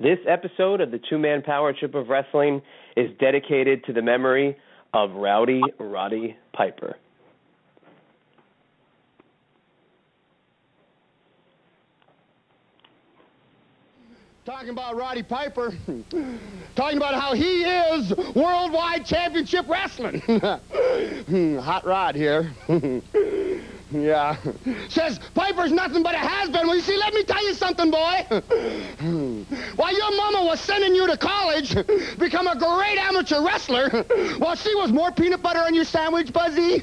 This episode of the Two Man Power Trip of Wrestling is dedicated to the memory of Rowdy Roddy Piper. Talking about Roddy Piper. Talking about how he is worldwide championship wrestling. Hot Rod here. Yeah. Says Piper's nothing but a has-been. Well, you see, let me tell you something, boy. While your mama was sending you to college, become a great amateur wrestler, while she was more peanut butter on your sandwich, Buzzy.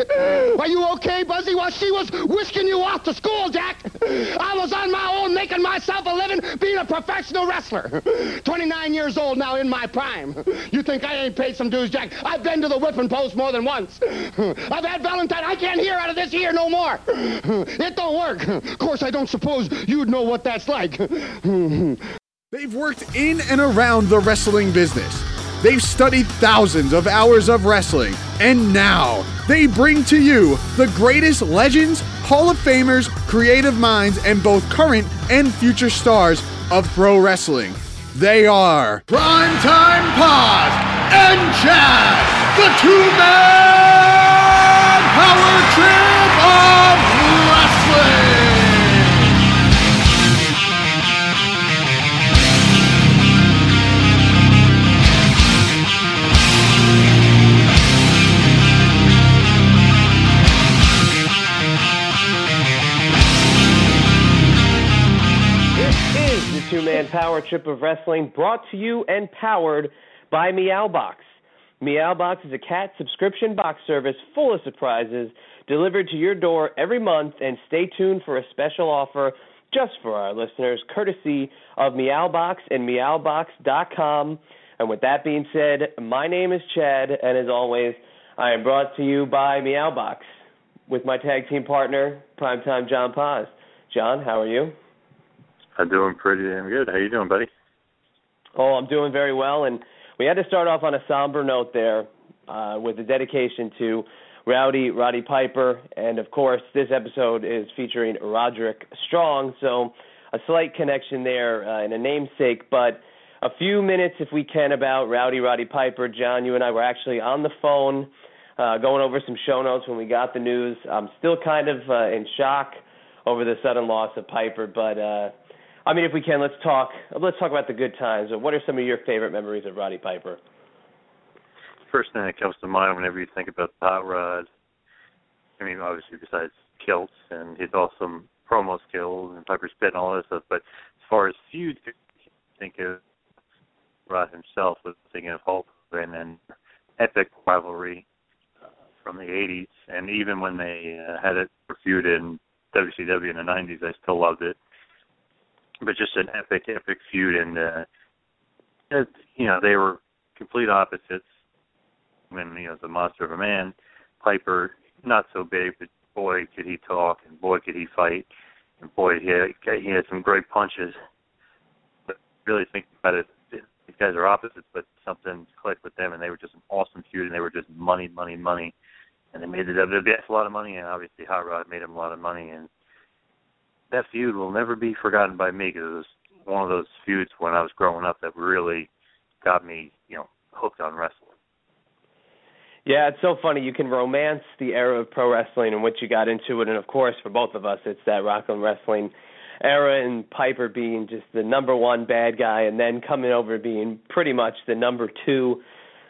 Are you okay, Buzzy? While she was whisking you off to school, Jack, I was on my own making myself a living being a professional wrestler. 29 years old now in my prime. You think I ain't paid some dues, Jack? I've been to the whipping post more than once. I've had Valentine. I can't hear out of this ear no more. It don't work. Of course, I don't suppose you'd know what that's like. They've worked in and around the wrestling business. They've studied thousands of hours of wrestling, and now they bring to you the greatest legends, Hall of Famers, creative minds, and both current and future stars of pro wrestling. They are Primetime Paz and Chad, the two man Man Power Trip of Wrestling brought to you and powered by Meowbox. Meowbox is a cat subscription box service full of surprises delivered to your door every month, and stay tuned for a special offer just for our listeners, courtesy of Meowbox and Meowbox.com. And with that being said, my name is Chad, and as always, I am brought to you by Meowbox with my tag team partner, Primetime John Paz. John, how are you? I'm doing pretty damn good. How you doing, buddy? Oh, I'm doing very well, and we had to start off on a somber note there uh, with a dedication to Rowdy Roddy Piper, and of course, this episode is featuring Roderick Strong, so a slight connection there uh, and a namesake, but a few minutes, if we can, about Rowdy Roddy Piper. John, you and I were actually on the phone uh, going over some show notes when we got the news. I'm still kind of uh, in shock over the sudden loss of Piper, but. I mean, if we can, let's talk. Let's talk about the good times. What are some of your favorite memories of Roddy Piper? First thing that comes to mind whenever you think about hot rod, I mean, obviously besides kilts and his awesome promo skills and Piper spit and all that stuff, but as far as feuds, think of Rod himself was thinking of Hulk and then epic rivalry from the 80s, and even when they uh, had it feud in WCW in the 90s, I still loved it. But just an epic, epic feud, and uh, it, you know they were complete opposites. When you know the monster of a man, Piper not so big, but boy could he talk, and boy could he fight, and boy he had, he had some great punches. But really think about it, these guys are opposites, but something clicked with them, and they were just an awesome feud, and they were just money, money, money, and they made the WWF a lot of money, and obviously Hot Rod made them a lot of money, and that feud will never be forgotten by me because it was one of those feuds when I was growing up that really got me, you know, hooked on wrestling. Yeah, it's so funny. You can romance the era of pro wrestling and what you got into it, and of course, for both of us, it's that rock and wrestling era, and Piper being just the number one bad guy, and then coming over being pretty much the number two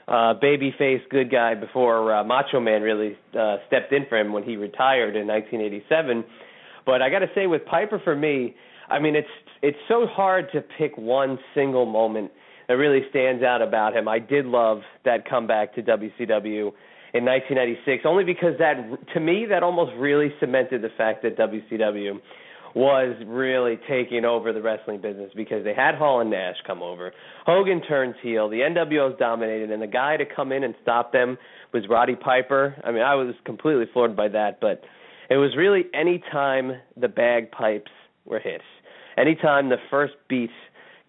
uh babyface good guy before uh, Macho Man really uh stepped in for him when he retired in 1987. But I got to say, with Piper, for me, I mean, it's it's so hard to pick one single moment that really stands out about him. I did love that comeback to WCW in 1996, only because that, to me, that almost really cemented the fact that WCW was really taking over the wrestling business because they had Hall and Nash come over. Hogan turns heel, the NWO's dominated, and the guy to come in and stop them was Roddy Piper. I mean, I was completely floored by that, but it was really any time the bagpipes were hit, anytime the first beat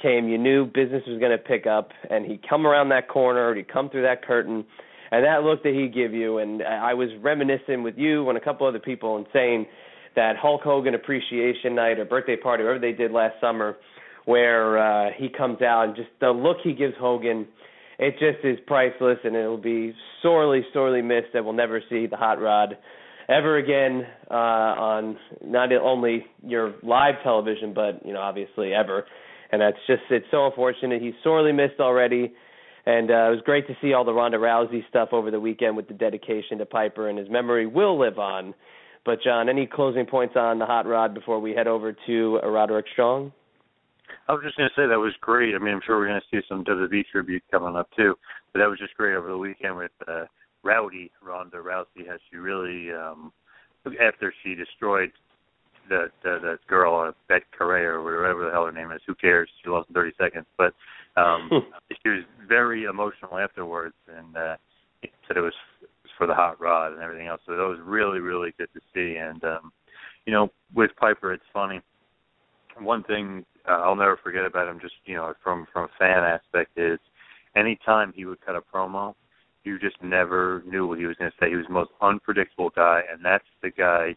came, you knew business was going to pick up, and he'd come around that corner, or he'd come through that curtain, and that look that he'd give you. And I was reminiscing with you and a couple other people and saying that Hulk Hogan Appreciation Night or birthday party, whatever they did last summer, where uh, he comes out and just the look he gives Hogan, it just is priceless, and it will be sorely, sorely missed that we'll never see the Hot Rod ever again uh, on not only your live television, but you know obviously ever. And that's just it's so unfortunate. He's sorely missed already. And uh, it was great to see all the Ronda Rousey stuff over the weekend with the dedication to Piper, and his memory will live on. But John, any closing points on the hot rod before we head over to Roderick Strong? I was just going to say that was great. I mean, I'm sure we're going to see some WWE tribute coming up too, but that was just great over the weekend with uh, Rowdy Ronda Rousey. Has she really, um, after she destroyed that uh, that girl, uh, Bethe Correia or whatever the hell her name is. Who cares? She lost in 30 seconds. But um, she was very emotional afterwards, and uh, said it was for the hot rod and everything else. So that was really, really good to see. And um, you know, with Piper, it's funny. One thing uh, I'll never forget about him, just you know, from from a fan aspect, is anytime he would cut a promo, you just never knew what he was going to say. He was the most unpredictable guy, and that's the guy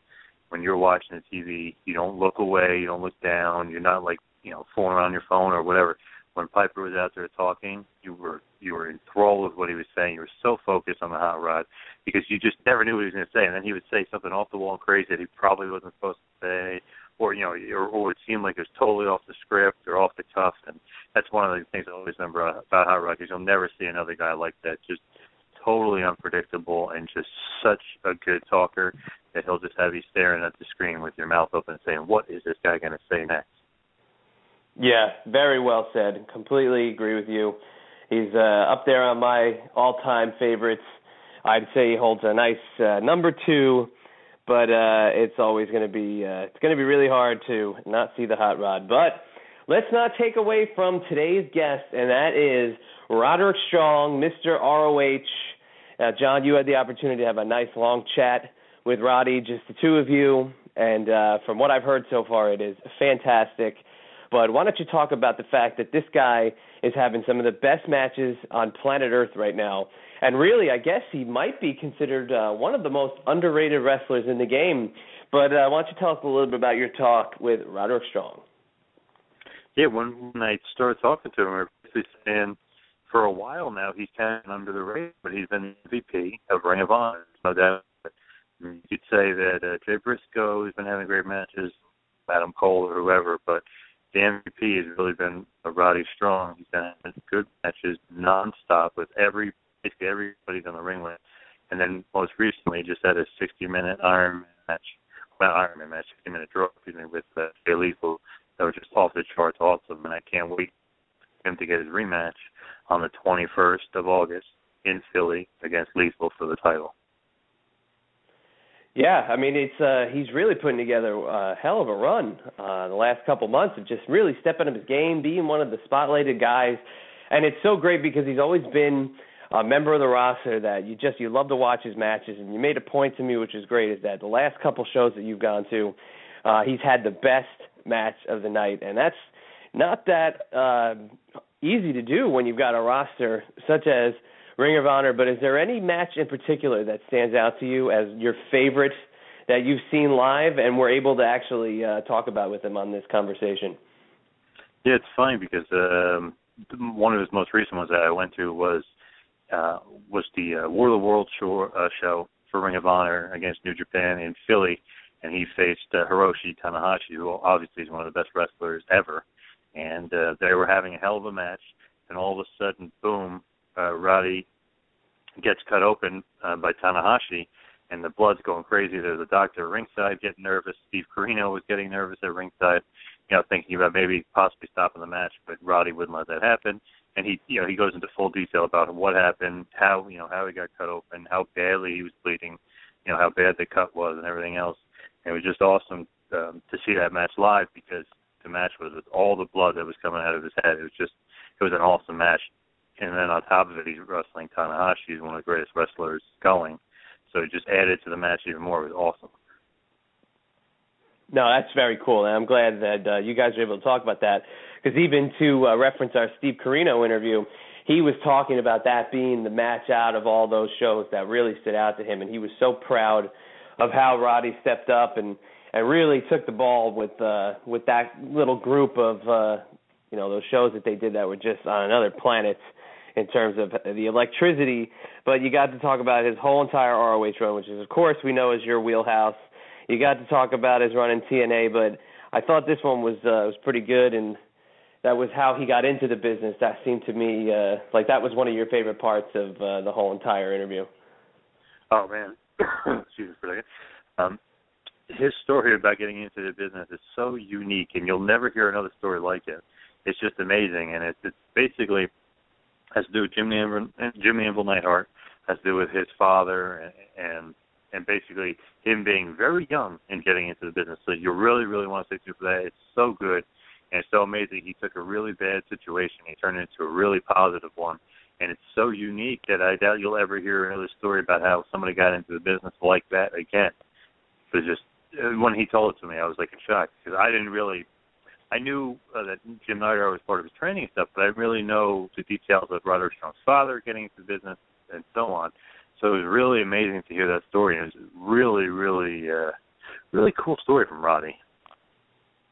when you're watching the TV, you don't look away, you don't look down, you're not like you know fooling around your phone or whatever. When Piper was out there talking, you were you were enthralled with what he was saying. You were so focused on the hot rod because you just never knew what he was going to say, and then he would say something off the wall and crazy that he probably wasn't supposed to say, or you know, or, or it seemed like it was totally off the script or off the cuff. And that's one of the things I always remember about hot rod because you'll never see another guy like that. Just totally unpredictable and just such a good talker that he'll just have you staring at the screen with your mouth open saying, What is this guy going to say next? Yeah, very well said. Completely agree with you. He's uh, up there on my all time favorites. I'd say he holds a nice uh, number two, but uh, it's always going to be uh, it's going to be really hard to not see the hot rod. But let's not take away from today's guest, and that is Roderick Strong, Mr. ROH. Uh, John, you had the opportunity to have a nice long chat with Roddy, just the two of you. And uh, from what I've heard so far, it is fantastic. But why don't you talk about the fact that this guy is having some of the best matches on planet Earth right now? And really, I guess he might be considered uh, one of the most underrated wrestlers in the game. But uh, why don't you tell us a little bit about your talk with Roderick Strong? Yeah, when, when I started talking to him, I was basically saying for a while now he's kind of under the radar, but he's been MVP of Ring of Honor, no doubt you could say that uh, Jay Briscoe has been having great matches, Adam Cole or whoever, but the MVP has really been a Roddy Strong. He's been having good matches nonstop with every basically everybody's on the ring with. And then most recently, just had a 60-minute Iron match, well, Iron Man match, 60-minute draw, excuse me, with uh, Jay Lethal that was just off the charts, awesome. And I can't wait him to get his rematch on the 21st of August in Philly against Lethal for the title. Yeah, I mean it's uh he's really putting together a hell of a run uh the last couple months of just really stepping up his game, being one of the spotlighted guys. And it's so great because he's always been a member of the roster that you just you love to watch his matches and you made a point to me which is great is that the last couple shows that you've gone to uh he's had the best match of the night and that's not that uh easy to do when you've got a roster such as Ring of Honor, but is there any match in particular that stands out to you as your favorite that you've seen live and were able to actually uh, talk about with him on this conversation? Yeah, it's funny because um, one of his most recent ones that I went to was uh, was the uh, War of the World show, uh, show for Ring of Honor against New Japan in Philly, and he faced uh, Hiroshi Tanahashi, who obviously is one of the best wrestlers ever. And uh, they were having a hell of a match, and all of a sudden, boom, uh, Roddy gets cut open uh, by Tanahashi, and the blood's going crazy. There's a doctor at ringside getting nervous. Steve Corino was getting nervous at ringside, you know, thinking about maybe possibly stopping the match, but Roddy wouldn't let that happen. And he, you know, he goes into full detail about what happened, how, you know, how he got cut open, how badly he was bleeding, you know, how bad the cut was, and everything else. And it was just awesome um, to see that match live because the match was with all the blood that was coming out of his head. It was just, it was an awesome match and then on top of it, he's wrestling Tanahashi, who's one of the greatest wrestlers going. So it just added to the match even more. It was awesome. No, that's very cool, and I'm glad that uh, you guys were able to talk about that. Because even to uh, reference our Steve Corino interview, he was talking about that being the match out of all those shows that really stood out to him, and he was so proud of how Roddy stepped up and and really took the ball with uh, with that little group of uh, you know those shows that they did that were just on another planet in terms of the electricity. But you got to talk about his whole entire ROH run, which is of course we know is your wheelhouse. You got to talk about his run in TNA, but I thought this one was uh, was pretty good, and that was how he got into the business. That seemed to me uh, like that was one of your favorite parts of uh, the whole entire interview. Oh man, excuse me for a second. Um, his story about getting into the business is so unique, and you'll never hear another story like it. It's just amazing, and it's, it's basically has to do with Jimmy Anvil, Jimmy Anvil Neidhart, has to do with his father, and, and and basically him being very young and getting into the business. So you really, really want to stay tuned for that. It's so good and it's so amazing. He took a really bad situation, he turned it into a really positive one, and it's so unique that I doubt you'll ever hear another story about how somebody got into the business like that again. It was just when he told it to me, I was like in shock because I didn't really. I knew uh, that Jim Neidhart was part of his training and stuff, but I didn't really know the details of Roderick Strong's father getting into the business and so on. So it was really amazing to hear that story. It was really, really, uh, really cool story from Roddy.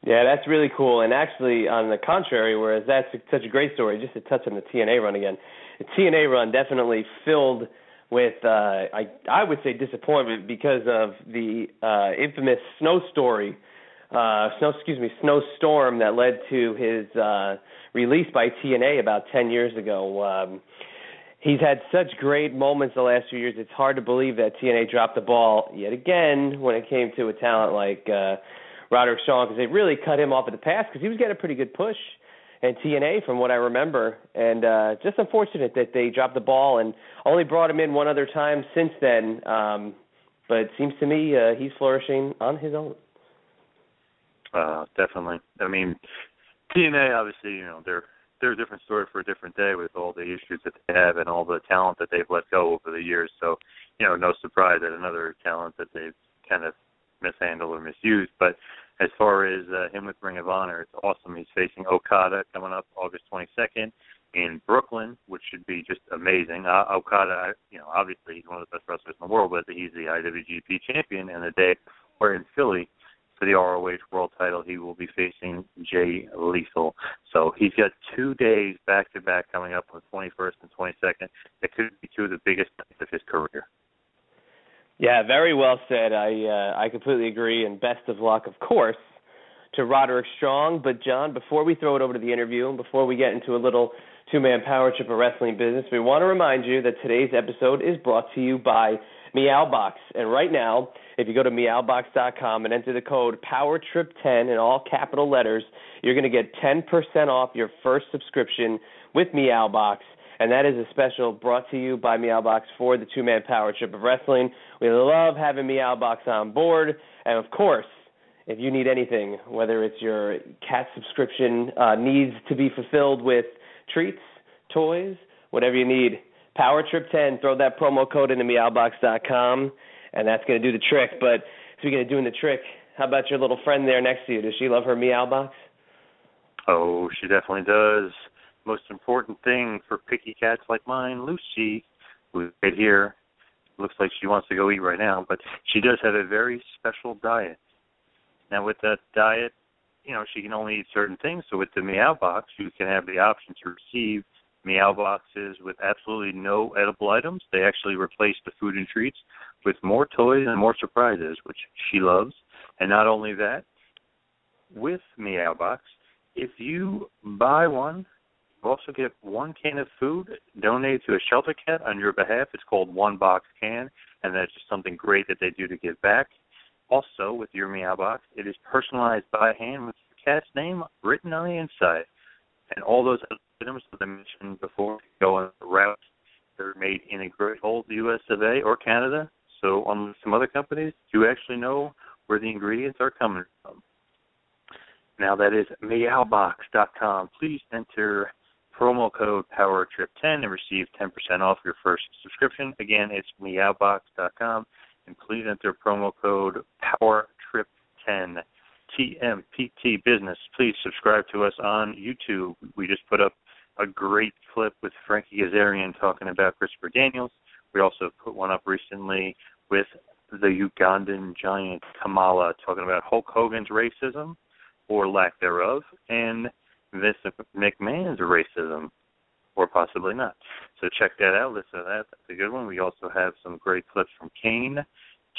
Yeah, that's really cool. And actually, on the contrary, whereas that's such a great story, just to touch on the TNA run again, the TNA run definitely filled with uh, I I would say disappointment because of the uh, infamous snow story, uh, snow excuse me, snowstorm that led to his uh, release by TNA about ten years ago. Um, he's had such great moments the last few years. It's hard to believe that TNA dropped the ball yet again when it came to a talent like uh, Roderick Strong because they really cut him off at the pass because he was getting a pretty good push and TNA from what I remember. And uh, just unfortunate that they dropped the ball and only brought him in one other time since then. Um, but it seems to me uh, he's flourishing on his own. Uh, definitely. I mean, TNA obviously, you know, they're they're a different story for a different day with all the issues that they have and all the talent that they've let go over the years. So, you know, no surprise that another talent that they've kind of mishandled or misused. But as far as uh, him with Ring of Honor, it's awesome. He's facing Okada coming up August 22nd in Brooklyn, which should be just amazing. Uh, Okada, you know, obviously he's one of the best wrestlers in the world, but he's the IWGP champion. And the day we're in Philly for the ROH World Title, he will be facing Jay Lethal. So he's got two days back to back coming up on the 21st and 22nd. That could be two of the biggest of his career. Yeah, very well said. I uh, I completely agree, and best of luck, of course, to Roderick Strong. But John, before we throw it over to the interview, and before we get into a little two-man power trip of wrestling business, we want to remind you that today's episode is brought to you by Meowbox. And right now, if you go to meowbox.com and enter the code PowerTrip10 in all capital letters, you're going to get 10% off your first subscription with Meowbox and that is a special brought to you by Meowbox for the two man power trip of wrestling. We love having Meowbox on board, and of course, if you need anything, whether it's your cat subscription uh, needs to be fulfilled with treats, toys, whatever you need, Power Trip 10. Throw that promo code into meowbox.com, and that's going to do the trick. But speaking of doing the trick, how about your little friend there next to you? Does she love her Meowbox? Oh, she definitely does most important thing for picky cats like mine, Lucy, who's right here. Looks like she wants to go eat right now, but she does have a very special diet. Now, with that diet, you know, she can only eat certain things. So with the Meow Box, you can have the option to receive Meow Boxes with absolutely no edible items. They actually replace the food and treats with more toys and more surprises, which she loves. And not only that, with Meow Box, if you buy one also get one can of food donated to a shelter cat on your behalf. It's called One Box Can, and that's just something great that they do to give back. Also, with your Meow Box, it is personalized by hand with your cat's name written on the inside. And all those items that I mentioned before go on the route. They're made in a great old US of A or Canada. So, unlike some other companies, you actually know where the ingredients are coming from. Now that is meowbox.com. Please enter promo code PowerTrip10 and receive 10% off your first subscription. Again, it's meowbox.com, and please enter promo code PowerTrip10. TMPT Business. Please subscribe to us on YouTube. We just put up a great clip with Frankie Kazarian talking about Christopher Daniels. We also put one up recently with the Ugandan giant Kamala talking about Hulk Hogan's racism or lack thereof. And Vince, McMahon's racism, or possibly not. So check that out. Listen to that. That's a good one. We also have some great clips from Kane,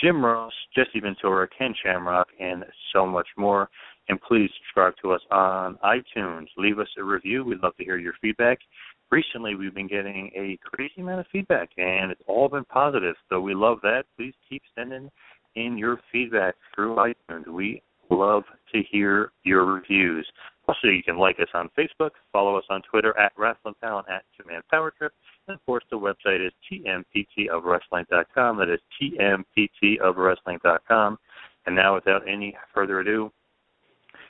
Jim Ross, Jesse Ventura, Ken Shamrock, and so much more. And please subscribe to us on iTunes. Leave us a review. We'd love to hear your feedback. Recently, we've been getting a crazy amount of feedback, and it's all been positive. So we love that. Please keep sending in your feedback through iTunes. We love to hear your reviews. Also, you can like us on Facebook, follow us on Twitter at Wrestling Pal at Two Power Trip, and of course, the website is tmptofwrestling.com. That is tmptofwrestling.com. And now, without any further ado,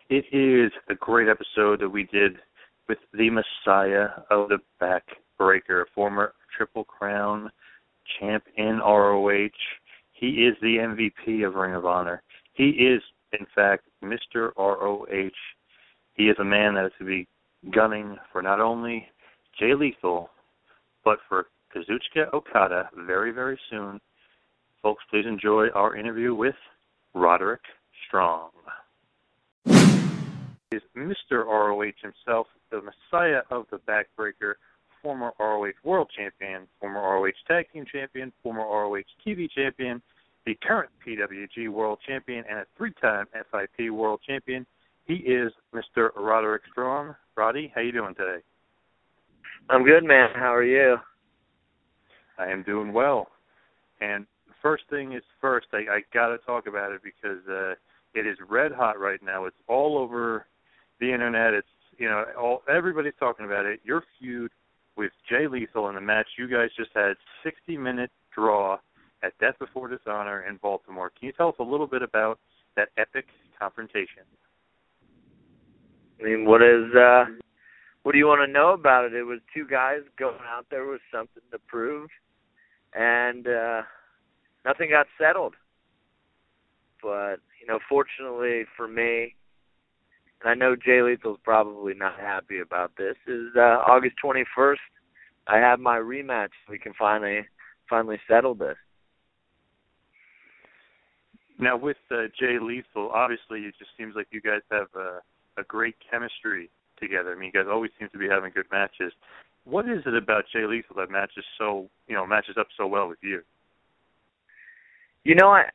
it is a great episode that we did with the Messiah of the Backbreaker, former Triple Crown champ in ROH. He is the MVP of Ring of Honor. He is, in fact, Mr. ROH. He is a man that is to be gunning for not only Jay Lethal, but for Kazuchika Okada very, very soon. Folks, please enjoy our interview with Roderick Strong is Mr. ROH himself, the Messiah of the Backbreaker, former ROH World Champion, former ROH Tag Team Champion, former ROH TV Champion, the current PWG World Champion, and a three-time FIP World Champion. He is Mr. Roderick Strong. Roddy, how you doing today? I'm good, man. How are you? I am doing well. And first thing is first, I, I got to talk about it because uh, it is red hot right now. It's all over the internet. It's you know all everybody's talking about it. Your feud with Jay Lethal in the match you guys just had 60 minute draw at Death Before Dishonor in Baltimore. Can you tell us a little bit about that epic confrontation? I mean, what is uh what do you want to know about it? It was two guys going out there with something to prove and uh nothing got settled. But, you know, fortunately for me, and I know Jay Lethal's probably not happy about this, is uh, August 21st. I have my rematch. We can finally finally settle this. Now with uh, Jay Lethal, obviously it just seems like you guys have a, a great chemistry together. I mean, you guys always seem to be having good matches. What is it about Jay Lethal that matches so you know matches up so well with you? You know, I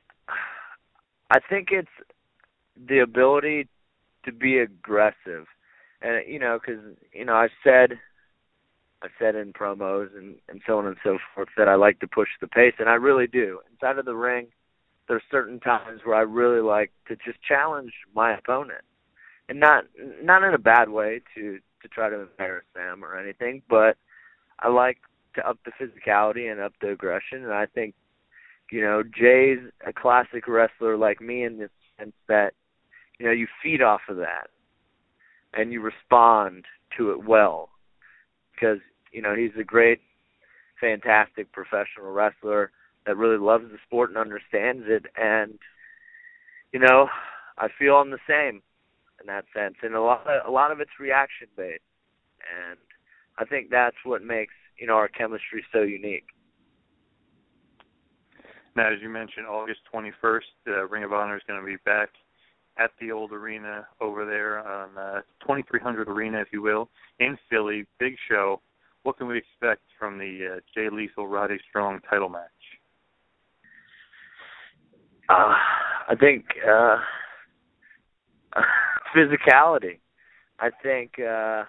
I think it's the ability to be aggressive, and you know, because you know, I said, I said in promos and and so on and so forth that I like to push the pace, and I really do. Inside of the ring, there's certain times where I really like to just challenge my opponent, and not not in a bad way to to try to embarrass them or anything, but I like to up the physicality and up the aggression, and I think you know Jay's a classic wrestler like me in the sense that you know you feed off of that and you respond to it well because you know he's a great fantastic professional wrestler that really loves the sport and understands it and you know I feel I'm the same in that sense and a lot of, a lot of it's reaction based and I think that's what makes you know our chemistry so unique now as you mentioned August 21st uh, Ring of Honor is going to be back at the old arena over there on uh, 2300 Arena, if you will, in Philly. Big show. What can we expect from the uh, Jay Lethal Roddy Strong title match? Uh, I think uh, physicality. I think uh,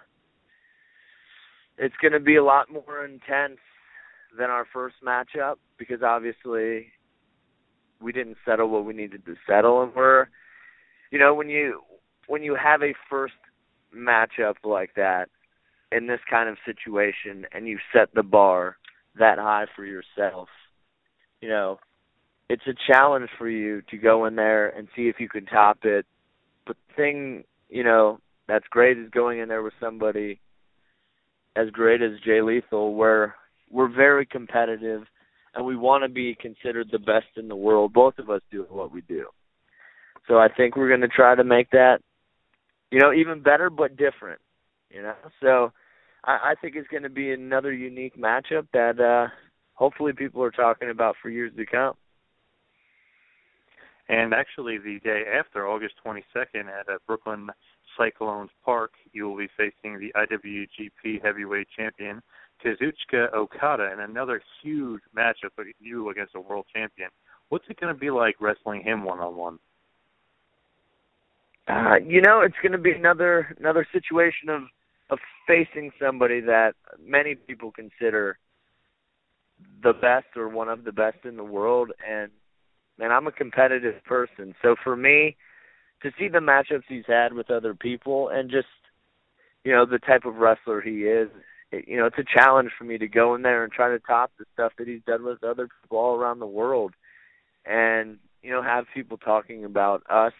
it's going to be a lot more intense than our first matchup because obviously we didn't settle what we needed to settle, and we're you know when you when you have a first matchup like that in this kind of situation and you set the bar that high for yourself you know it's a challenge for you to go in there and see if you can top it thing you know that's great is going in there with somebody as great as Jay Lethal where we're very competitive and we want to be considered the best in the world both of us do what we do so I think we're going to try to make that, you know, even better but different. You know, so I, I think it's going to be another unique matchup that uh, hopefully people are talking about for years to come. And actually, the day after August 22nd at uh, Brooklyn Cyclones Park, you will be facing the IWGP Heavyweight Champion Kazuchika Okada in another huge matchup with you against a world champion. What's it going to be like wrestling him one on one? Uh, you know, it's going to be another another situation of of facing somebody that many people consider the best or one of the best in the world and and I'm a competitive person. So for me to see the matchups he's had with other people and just you know the type of wrestler he is, it, you know, it's a challenge for me to go in there and try to top the stuff that he's done with other people all around the world. And you know, have people talking about us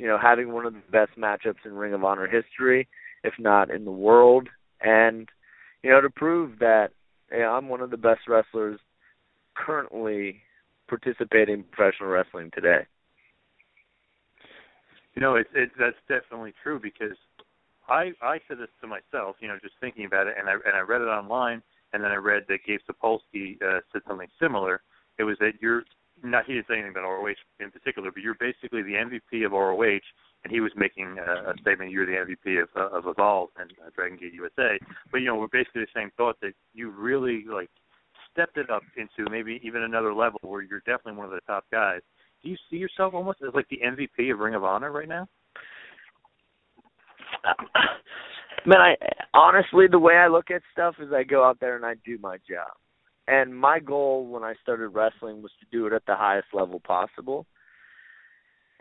you know, having one of the best matchups in Ring of Honor history, if not in the world, and you know, to prove that hey, I'm one of the best wrestlers currently participating in professional wrestling today. You know, it's it, that's definitely true because I I said this to myself, you know, just thinking about it, and I and I read it online, and then I read that Gabe Sapolsky uh, said something similar. It was that you're not he didn't say anything about ROH in particular, but you're basically the MVP of ROH, and he was making a, a statement you're the MVP of uh, of Evolve and uh, Dragon Gate USA. But you know, we're basically the same thought that you really like stepped it up into maybe even another level where you're definitely one of the top guys. Do you see yourself almost as like the MVP of Ring of Honor right now? Man, I honestly the way I look at stuff is I go out there and I do my job. And my goal when I started wrestling was to do it at the highest level possible.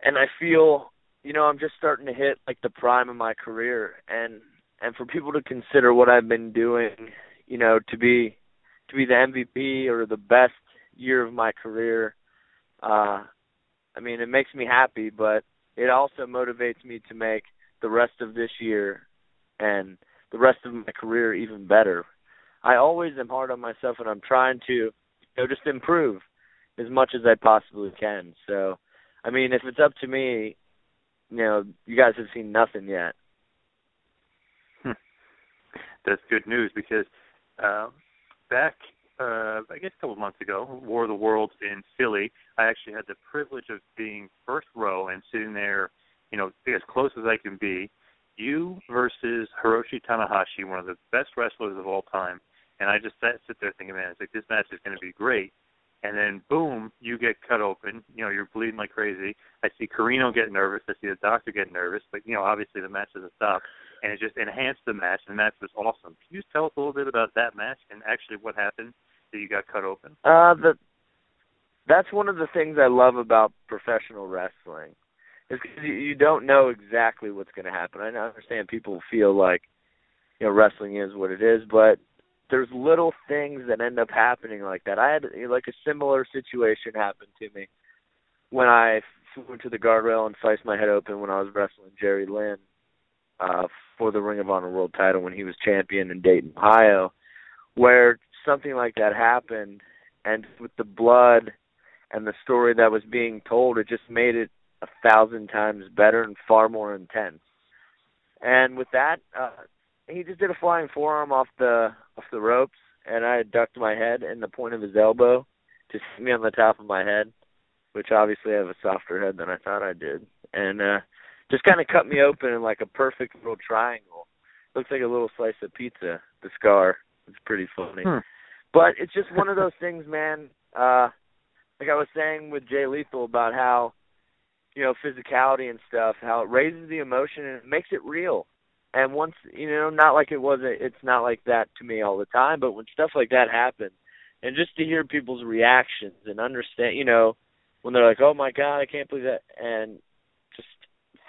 And I feel, you know, I'm just starting to hit like the prime of my career and and for people to consider what I've been doing, you know, to be to be the MVP or the best year of my career, uh I mean, it makes me happy, but it also motivates me to make the rest of this year and the rest of my career even better I always am hard on myself and I'm trying to you know just improve as much as I possibly can. So, I mean, if it's up to me, you know, you guys have seen nothing yet. Hmm. That's good news because uh, back, uh, I guess a couple months ago, War of the Worlds in Philly, I actually had the privilege of being first row and sitting there, you know, as close as I can be. You versus Hiroshi Tanahashi, one of the best wrestlers of all time and I just sat, sit there thinking, man, it's like this match is going to be great. And then boom, you get cut open. You know, you're bleeding like crazy. I see Corino get nervous. I see the doctor get nervous. But you know, obviously the match doesn't stop, and it just enhanced the match. And the match was awesome. Can you tell us a little bit about that match and actually what happened that you got cut open? Uh, the that's one of the things I love about professional wrestling is because you, you don't know exactly what's going to happen. I understand people feel like you know wrestling is what it is, but there's little things that end up happening like that. I had like a similar situation happen to me when I flew into the guardrail and sliced my head open when I was wrestling Jerry Lynn uh for the Ring of Honor World Title when he was champion in Dayton, Ohio, where something like that happened, and with the blood and the story that was being told, it just made it a thousand times better and far more intense. And with that, uh, he just did a flying forearm off the off the ropes, and I ducked my head and the point of his elbow to hit me on the top of my head, which obviously I have a softer head than I thought I did, and uh just kind of cut me open in like a perfect little triangle. Looks like a little slice of pizza. The scar. It's pretty funny. Hmm. But it's just one of those things, man. Uh like I was saying with Jay Lethal about how you know physicality and stuff, how it raises the emotion and it makes it real and once you know not like it wasn't, it's not like that to me all the time but when stuff like that happens and just to hear people's reactions and understand you know when they're like oh my god i can't believe that and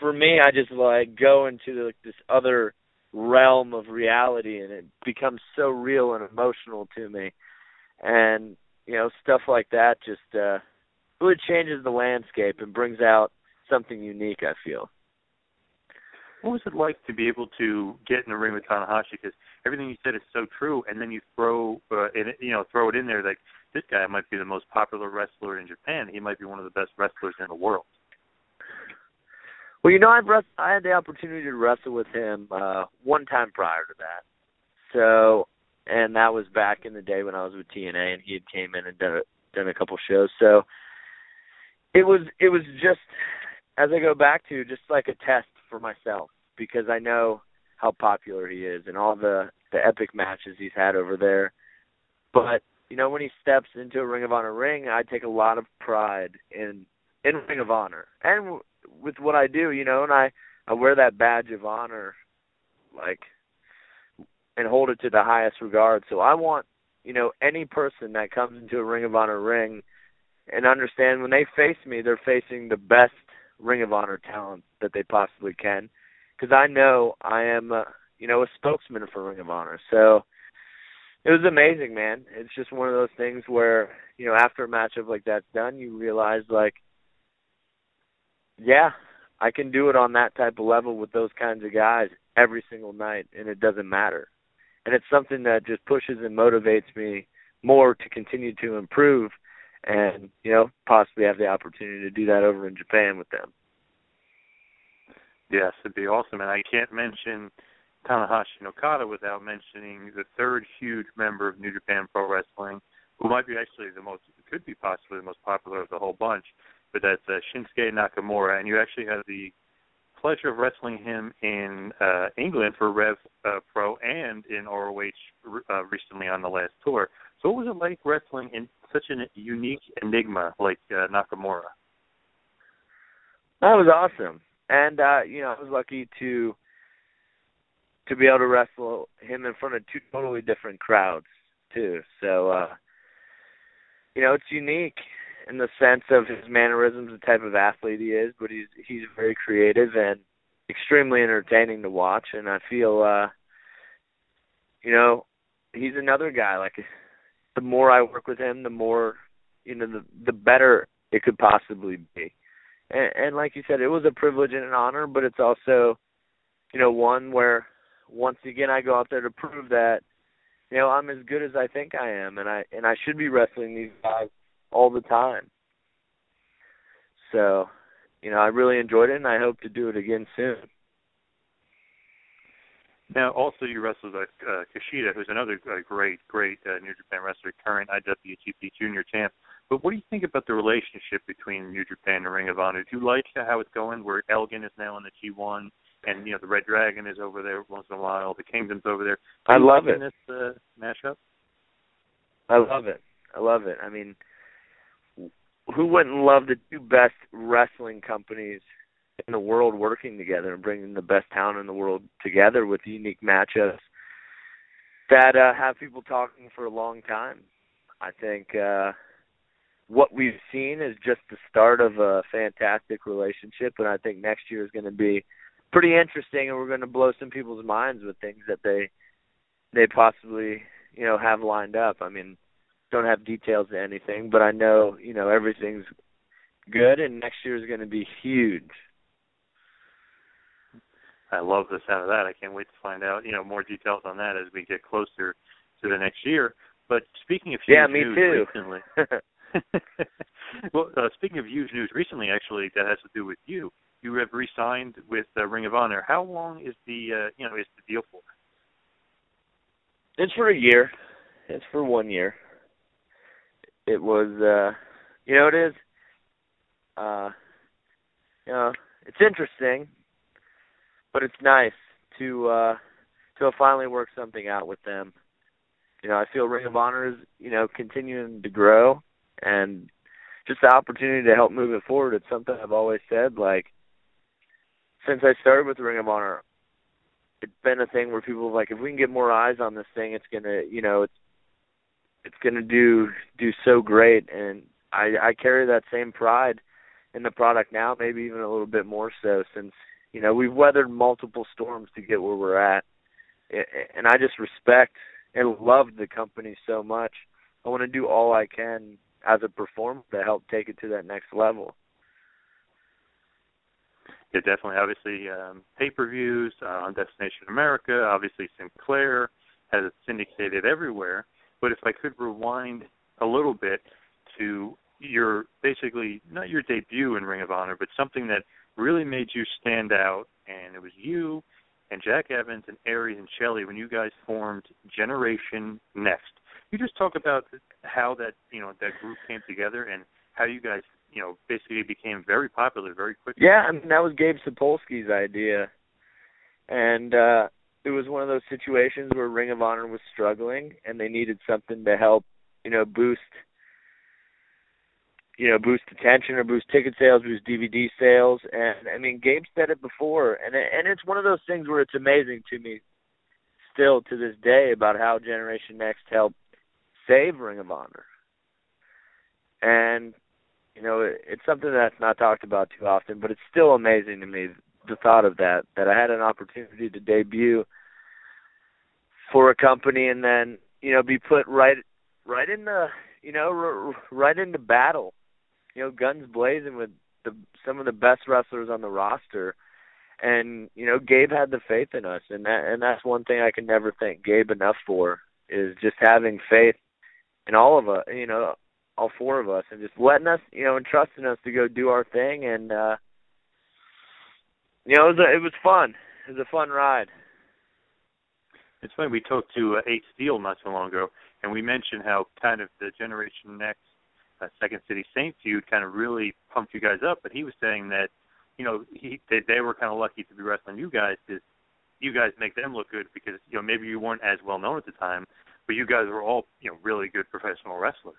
for me i just like go into like this other realm of reality and it becomes so real and emotional to me and you know stuff like that just uh really changes the landscape and brings out something unique i feel what was it like to be able to get in the ring with Tanahashi? Because everything you said is so true, and then you throw uh, it, you know, throw it in there like this guy might be the most popular wrestler in Japan. He might be one of the best wrestlers in the world. Well, you know, I've rest- I had the opportunity to wrestle with him uh one time prior to that. So, and that was back in the day when I was with TNA, and he had came in and done a, done a couple shows. So, it was it was just as I go back to just like a test for myself because I know how popular he is and all the the epic matches he's had over there. But you know, when he steps into a Ring of Honor ring, I take a lot of pride in in Ring of Honor and with what I do. You know, and I I wear that badge of honor, like, and hold it to the highest regard. So I want you know any person that comes into a Ring of Honor ring and understand when they face me, they're facing the best Ring of Honor talent that they possibly can, because I know I am, uh, you know, a spokesman for Ring of Honor. So it was amazing, man. It's just one of those things where, you know, after a matchup like that's done, you realize like, yeah, I can do it on that type of level with those kinds of guys every single night, and it doesn't matter. And it's something that just pushes and motivates me more to continue to improve and you know possibly have the opportunity to do that over in Japan with them. Yes, it'd be awesome, and I can't mention Tanahashi Okada without mentioning the third huge member of New Japan Pro Wrestling, who might be actually the most, could be possibly the most popular of the whole bunch, but that's uh, Shinsuke Nakamura, and you actually had the pleasure of wrestling him in uh, England for Rev uh, Pro and in ROH uh, recently on the last tour. So, what was it like wrestling in such a unique enigma like uh, Nakamura? That was awesome, and uh, you know I was lucky to to be able to wrestle him in front of two totally different crowds too. So uh, you know it's unique in the sense of his mannerisms, the type of athlete he is, but he's he's very creative and extremely entertaining to watch, and I feel uh, you know he's another guy like the more I work with him, the more you know, the the better it could possibly be. And, and like you said, it was a privilege and an honor, but it's also, you know, one where once again I go out there to prove that, you know, I'm as good as I think I am, and I and I should be wrestling these guys all the time. So, you know, I really enjoyed it, and I hope to do it again soon. Now, also you wrestled uh, uh, Kushida, who's another uh, great, great uh, New Japan wrestler, current IWGP Junior Champ. But what do you think about the relationship between New Japan and Ring of Honor? Do you like how it's going? Where Elgin is now in the G1, and you know the Red Dragon is over there once in a while. The Kingdom's over there. I love it. This uh, mashup. I love it. I love it. I mean, who wouldn't love the two best wrestling companies in the world working together and bringing the best talent in the world together with unique matchups that uh, have people talking for a long time. I think uh, what we've seen is just the start of a fantastic relationship, and I think next year is going to be pretty interesting, and we're going to blow some people's minds with things that they they possibly you know have lined up. I mean, don't have details to anything, but I know you know everything's good, and next year is going to be huge. I love the sound of that. I can't wait to find out, you know, more details on that as we get closer to the next year. But speaking of huge yeah, me news too. recently, well, uh, speaking of huge news recently, actually, that has to do with you. You have re-signed with uh, Ring of Honor. How long is the, uh, you know, is the deal for? It's for a year. It's for one year. It was, uh, you know, it is. Uh, you know, it's interesting but it's nice to uh to have finally work something out with them. You know, I feel Ring of Honor is, you know, continuing to grow and just the opportunity to help move it forward. It's something I've always said, like since I started with Ring of Honor, it's been a thing where people are like, if we can get more eyes on this thing, it's gonna, you know, it's it's gonna do do so great. And I I carry that same pride in the product now, maybe even a little bit more so since you know we've weathered multiple storms to get where we're at. And i just respect and love the company so much. I want to do all i can as a performer to help take it to that next level. Yeah definitely. Obviously um pay per views uh, on destination america obviously sinclair has it syndicated everywhere but if i could rewind a little bit to your basically not your debut in ring of honor but something that really made you stand out, and it was you and Jack Evans and Aries and Shelley when you guys formed Generation Next. You just talk about how that you know that group came together and how you guys you know basically became very popular very quickly. Yeah, I mean that was Gabe Sapolsky's idea, and uh it was one of those situations where Ring of Honor was struggling and they needed something to help, you know, boost you know, boost attention or boost ticket sales, boost DVD sales. And I mean, Gabe said it before, and it, and it's one of those things where it's amazing to me still to this day about how Generation Next helped save Ring of Honor. And you know, it, it's something that's not talked about too often, but it's still amazing to me the thought of that that I had an opportunity to debut for a company and then you know be put right right in the you know r- right into battle you know, guns blazing with the some of the best wrestlers on the roster. And you know, Gabe had the faith in us, and that and that's one thing I can never thank Gabe enough for is just having faith in all of us. You know, all four of us, and just letting us, you know, and trusting us to go do our thing. And uh you know, it was a, it was fun. It was a fun ride. It's funny we talked to uh, Ace Steel not so long ago, and we mentioned how kind of the Generation Next uh, Second City Saint feud kind of really pumped you guys up. But he was saying that you know he they, they were kind of lucky to be wrestling you guys because you guys make them look good because you know maybe you weren't as well known at the time, but you guys were all you know really good professional wrestlers.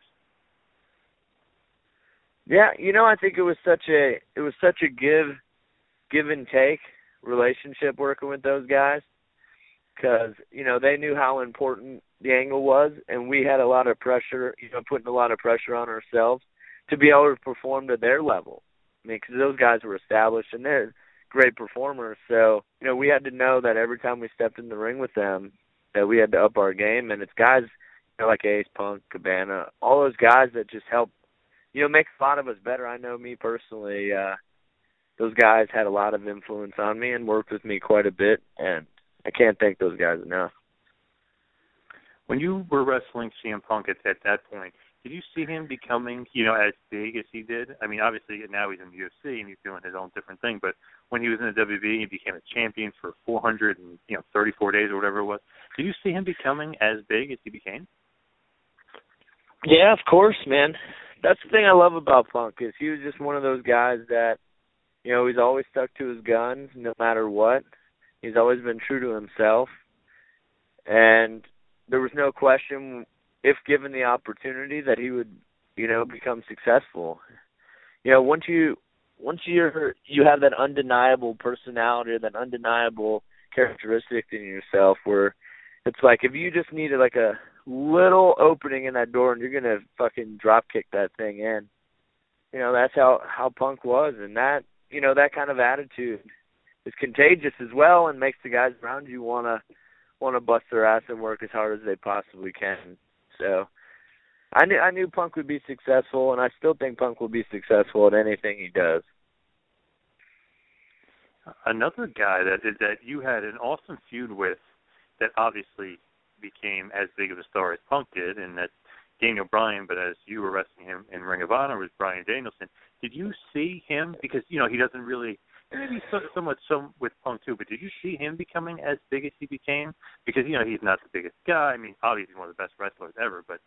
Yeah, you know I think it was such a it was such a give give and take relationship working with those guys because you know they knew how important the angle was, and we had a lot of pressure, you know, putting a lot of pressure on ourselves to be able to perform to their level. I mean, because those guys were established and they're great performers, so you know we had to know that every time we stepped in the ring with them, that we had to up our game. And it's guys you know, like Ace Punk, Cabana, all those guys that just help, you know, make a lot of us better. I know me personally. uh those guys had a lot of influence on me and worked with me quite a bit and I can't thank those guys enough. When you were wrestling CM Punk at, at that point, did you see him becoming, you know, as big as he did? I mean, obviously now he's in the UFC and he's doing his own different thing. But when he was in the WWE, he became a champion for 400 and you know 34 days or whatever it was. Did you see him becoming as big as he became? Yeah, of course, man. That's the thing I love about Punk is he was just one of those guys that, you know, he's always stuck to his guns no matter what. He's always been true to himself, and there was no question, if given the opportunity, that he would, you know, become successful. You know, once you once you're you have that undeniable personality that undeniable characteristic in yourself, where it's like if you just needed like a little opening in that door and you're gonna fucking drop kick that thing in. You know, that's how how Punk was, and that you know that kind of attitude is contagious as well and makes the guys around you want to want to bust their ass and work as hard as they possibly can. So I knew I knew Punk would be successful, and I still think Punk will be successful at anything he does. Another guy that that you had an awesome feud with, that obviously became as big of a star as Punk did, and that's Daniel Bryan. But as you were wrestling him in Ring of Honor, was Bryan Danielson. Did you see him because you know he doesn't really maybe so, somewhat some with Punk too. But did you see him becoming as big as he became? Because you know he's not the biggest guy. I mean, obviously one of the best wrestlers ever. But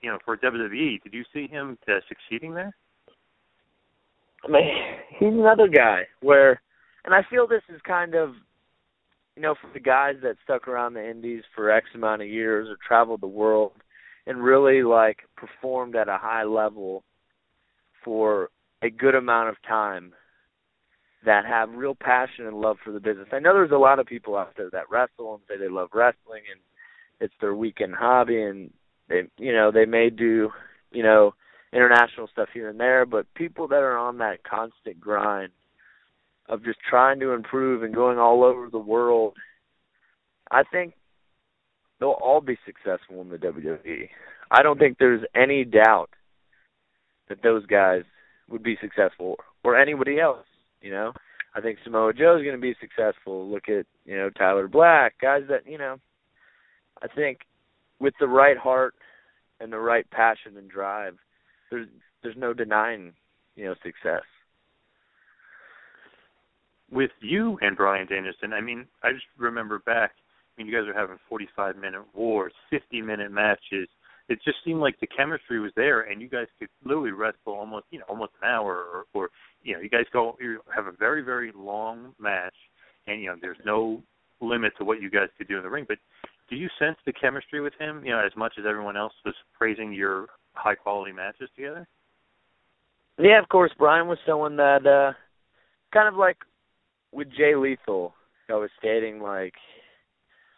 you know, for WWE, did you see him uh, succeeding there? I mean, he's another guy where, and I feel this is kind of, you know, for the guys that stuck around the Indies for X amount of years or traveled the world and really like performed at a high level for a good amount of time that have real passion and love for the business. I know there's a lot of people out there that wrestle and say they love wrestling and it's their weekend hobby and they you know, they may do, you know, international stuff here and there, but people that are on that constant grind of just trying to improve and going all over the world, I think they'll all be successful in the WWE. I don't think there's any doubt that those guys would be successful or anybody else. You know, I think Samoa Joe is going to be successful. Look at you know Tyler Black, guys that you know. I think with the right heart and the right passion and drive, there's there's no denying you know success. With you and Bryan Danielson, I mean, I just remember back. I mean, you guys are having 45 minute wars, 50 minute matches, it just seemed like the chemistry was there, and you guys could literally wrestle almost you know almost an hour, or, or you know you guys go you have a very very long match, and you know there's no limit to what you guys could do in the ring. But do you sense the chemistry with him? You know, as much as everyone else was praising your high quality matches together. Yeah, of course. Bryan was someone that uh kind of like with Jay Lethal. I was stating like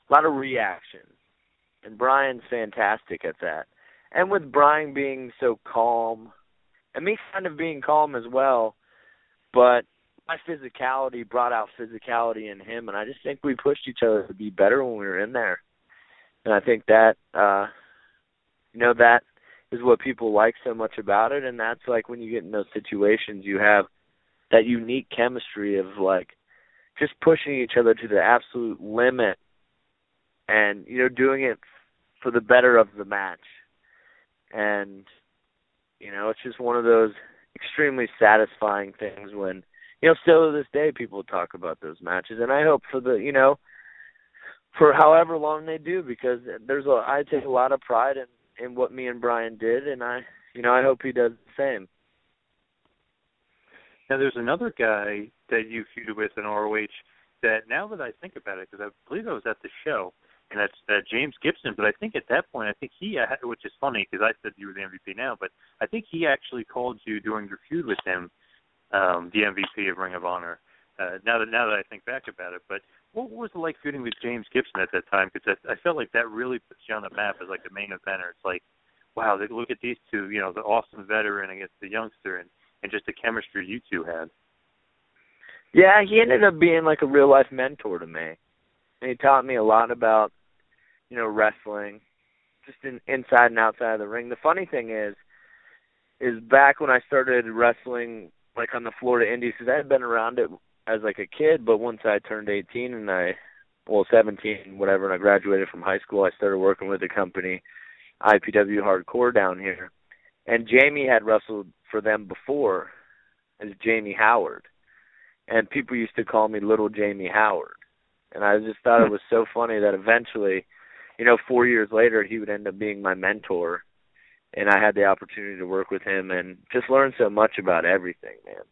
a lot of reaction, and Bryan's fantastic at that. And with Brian being so calm, and me kind of being calm as well, but my physicality brought out physicality in him, and I just think we pushed each other to be better when we were in there. And I think that, uh, you know, that is what people like so much about it, and that's like when you get in those situations, you have that unique chemistry of like just pushing each other to the absolute limit, and you know, doing it for the better of the match. And you know, it's just one of those extremely satisfying things when you know, still to this day people talk about those matches and I hope for the you know for however long they do because there's a I take a lot of pride in in what me and Bryan did and I you know, I hope he does the same. Now there's another guy that you feuded with in ROH that now that I think about it because I believe I was at the show and that's uh, James Gibson. But I think at that point, I think he, uh, which is funny because I said you were the MVP now, but I think he actually called you during your feud with him um, the MVP of Ring of Honor. Uh, now that now that I think back about it, but what was it like feuding with James Gibson at that time? Because I, I felt like that really puts you on the map as like the main eventer. It's like, wow, they, look at these two, you know, the awesome veteran against the youngster, and and just the chemistry you two had. Yeah, he ended up being like a real life mentor to me. And he taught me a lot about, you know, wrestling, just in inside and outside of the ring. The funny thing is, is back when I started wrestling like on the Florida Indies, because I had been around it as like a kid, but once I turned 18 and I, well, 17, whatever, and I graduated from high school, I started working with the company, IPW Hardcore down here, and Jamie had wrestled for them before as Jamie Howard, and people used to call me Little Jamie Howard, and I just thought it was so funny that eventually, you know, four years later, he would end up being my mentor and I had the opportunity to work with him and just learn so much about everything, man.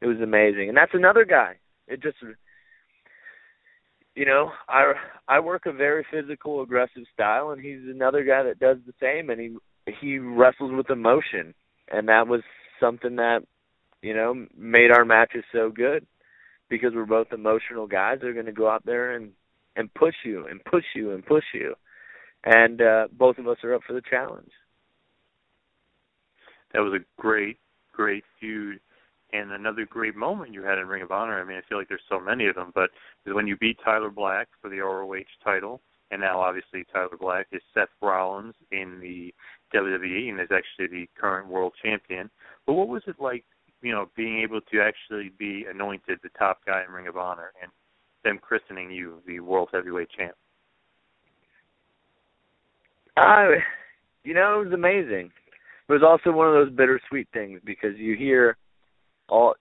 It was amazing. And that's another guy. It just you know, I I work a very physical, aggressive style and he's another guy that does the same and he he wrestles with emotion and that was something that you know made our matches so good because we're both emotional guys they're going to go out there and and push you and push you and push you and uh both of us are up for the challenge that was a great, great feud and another great moment you had in Ring of Honor. I mean, I feel like there's so many of them, but when you beat Tyler Black for the ROH title, and now obviously Tyler Black is Seth Rollins in the WWE and is actually the current world champion. But what was it like, you know, being able to actually be anointed the top guy in Ring of Honor and them christening you the world heavyweight champ? Uh, you know, it was amazing it was also one of those bittersweet things because you hear all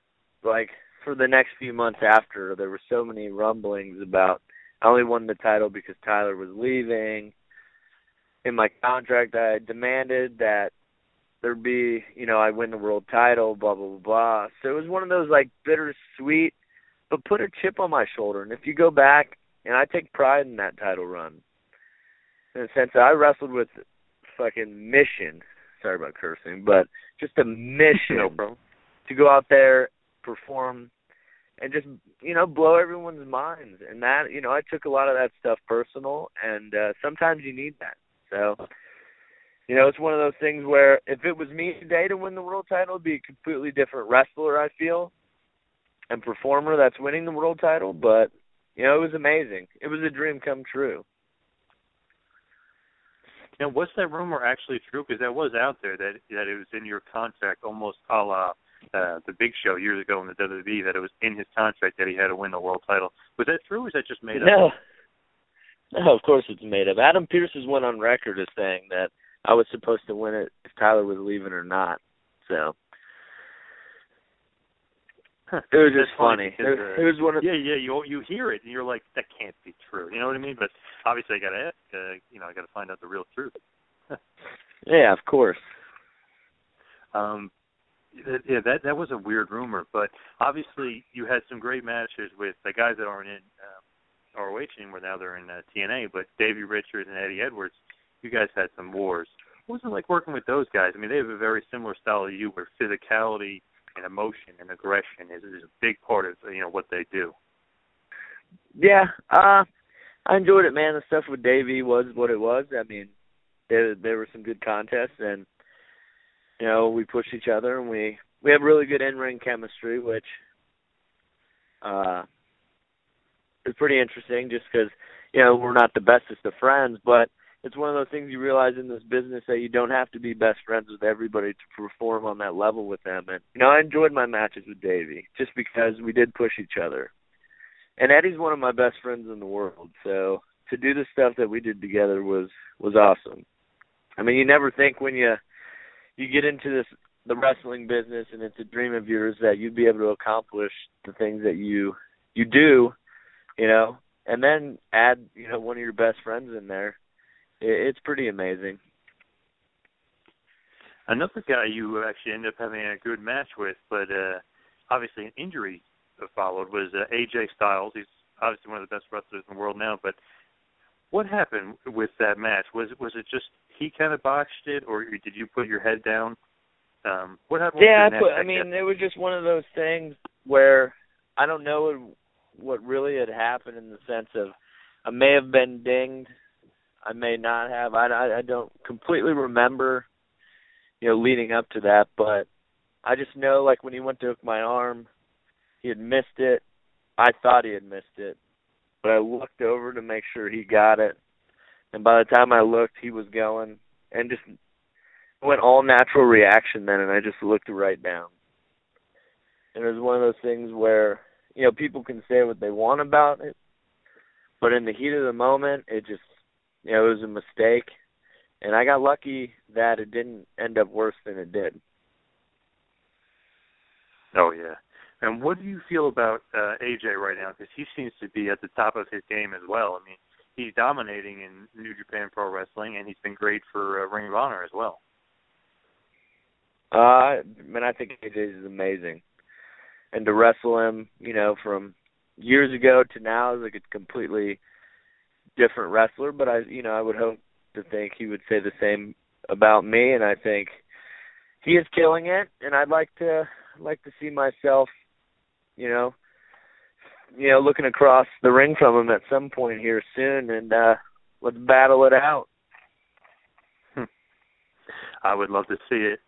like for the next few months after there were so many rumblings about I only won the title because Tyler was leaving. In my contract I demanded that there'd be, you know, I win the world title, blah blah blah. So it was one of those like bittersweet but put a chip on my shoulder. And if you go back and I take pride in that title run. In the sense that I wrestled with fucking mission sorry about cursing, but just a mission no to go out there, perform, and just you know blow everyone's minds. And that you know I took a lot of that stuff personal, and uh, sometimes you need that. So you know it's one of those things where if it was me today to win the world title, it'd be a completely different wrestler. I feel and performer that's winning the world title, but you know it was amazing. It was a dream come true. Now, was that rumor actually true? Because that was out there that that it was in your contract, almost a la uh, the Big Show years ago in the WWE, that it was in his contract that he had to win the world title. Was that true, or was that just made no. up? No, of course it's made up. Adam Pearce has went on record as saying that I was supposed to win it if Tyler was leaving or not. So Huh. It was just funny. it, it was one of yeah, yeah. You you hear it and you're like, that can't be true. You know what I mean? But obviously, I got to ask. Uh, you know, I got to find out the real truth. yeah, of course. Um, that, yeah, that that was a weird rumor, but obviously you had some great matches with the guys that aren't in. Um, ROH anymore. Now they're in uh, TNA. But Davey Richards and Eddie Edwards, you guys had some wars. What was it like working with those guys? I mean, they have a very similar style to you, where physicality and emotion and aggression is, is a big part of you know what they do. Yeah, uh, I enjoyed it, man. The stuff with Davey was what it was. I mean, there there were some good contests, and you know we pushed each other, and we we have really good in ring chemistry, which uh is pretty interesting. Just because you know we're not the bestest of friends, but it's one of those things you realize in this business that you don't have to be best friends with everybody to perform on that level with them. And you know, I enjoyed my matches with Davey just because we did push each other. And Eddie's one of my best friends in the world, so to do the stuff that we did together was was awesome. I mean, you never think when you you get into this the wrestling business and it's a dream of yours that you'd be able to accomplish the things that you you do, you know, and then add, you know, one of your best friends in there it's pretty amazing. Another guy you actually ended up having a good match with, but uh obviously an injury followed was uh, AJ Styles. He's obviously one of the best wrestlers in the world now, but what happened with that match? Was was it just he kind of botched it, or did you put your head down? Um, what happened? Yeah, I, put, I mean, it was just one of those things where I don't know what really had happened in the sense of I may have been dinged I may not have. I, I don't completely remember, you know, leading up to that, but I just know like when he went to hook my arm, he had missed it. I thought he had missed it, but I looked over to make sure he got it, and by the time I looked, he was going, and just went all natural reaction then, and I just looked right down. And it was one of those things where you know people can say what they want about it, but in the heat of the moment, it just you know, it was a mistake, and I got lucky that it didn't end up worse than it did. Oh yeah. And what do you feel about uh, AJ right now? Because he seems to be at the top of his game as well. I mean, he's dominating in New Japan Pro Wrestling, and he's been great for uh, Ring of Honor as well. Uh, man, I think AJ is amazing, and to wrestle him, you know, from years ago to now is like a completely different wrestler, but I you know I would hope to think he would say the same about me, and I think he is killing it, and I'd like to like to see myself, you know, you know, looking across the ring from him at some point here soon, and uh let's battle it out. I would love to see it.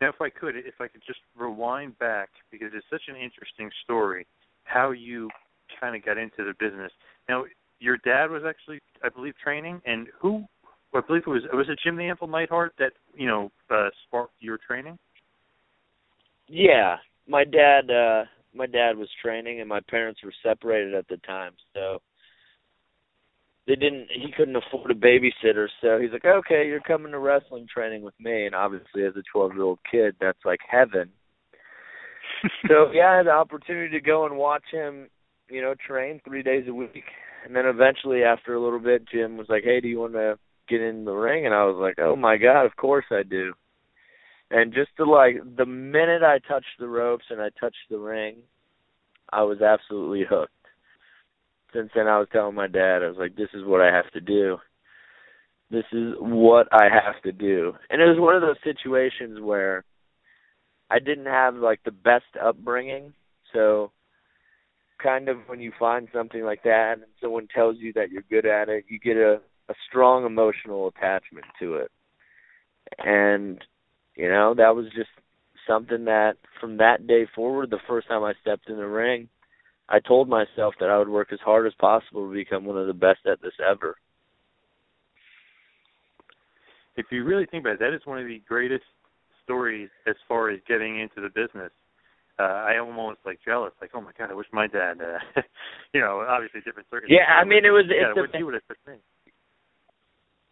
Now, if I could, if I could just rewind back because it's such an interesting story, how you kind of got into the business. Now, your dad was actually, I believe, training, and who? I believe it was was it Jim the Anvil Neidhart that you know uh, sparked your training. Yeah, my dad. uh My dad was training, and my parents were separated at the time, so they didn't. He couldn't afford a babysitter, so he's like, "Okay, you're coming to wrestling training with me." And obviously, as a 12 year old kid, that's like heaven. so yeah, I had the opportunity to go and watch him, you know, train three days a week and then eventually after a little bit Jim was like, "Hey, do you want to get in the ring?" And I was like, "Oh my god, of course I do." And just to like the minute I touched the ropes and I touched the ring, I was absolutely hooked. Since then I was telling my dad, I was like, "This is what I have to do." This is what I have to do. And it was one of those situations where I didn't have like the best upbringing, so kind of when you find something like that and someone tells you that you're good at it, you get a a strong emotional attachment to it. And you know, that was just something that from that day forward, the first time I stepped in the ring, I told myself that I would work as hard as possible to become one of the best at this ever. If you really think about it, that is one of the greatest stories as far as getting into the business uh, I almost like jealous, like, oh my god, I wish my dad, uh, you know, obviously different circumstances. Yeah, I mean, it was. Yeah, it's what he would have me.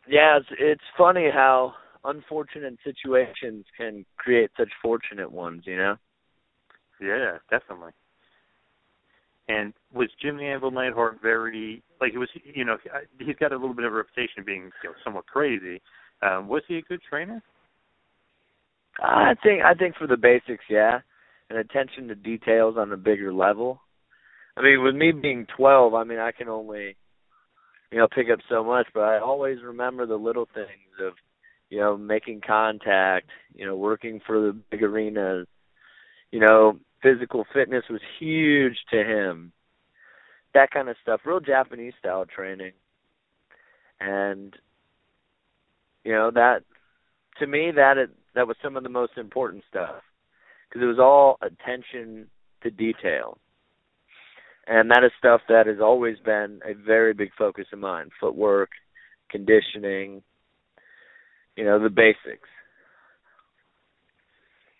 Yeah, it's it's funny how unfortunate situations can create such fortunate ones, you know. Yeah, definitely. And was Jim the Anvil Neidhart very like it was? You know, he's got a little bit of a reputation of being you know, somewhat crazy. Um, was he a good trainer? I think I think for the basics, yeah and attention to details on a bigger level. I mean, with me being 12, I mean, I can only you know pick up so much, but I always remember the little things of you know making contact, you know, working for the big arenas. You know, physical fitness was huge to him. That kind of stuff, real Japanese style training. And you know, that to me that it, that was some of the most important stuff because it was all attention to detail. And that is stuff that has always been a very big focus of mine. Footwork, conditioning, you know, the basics.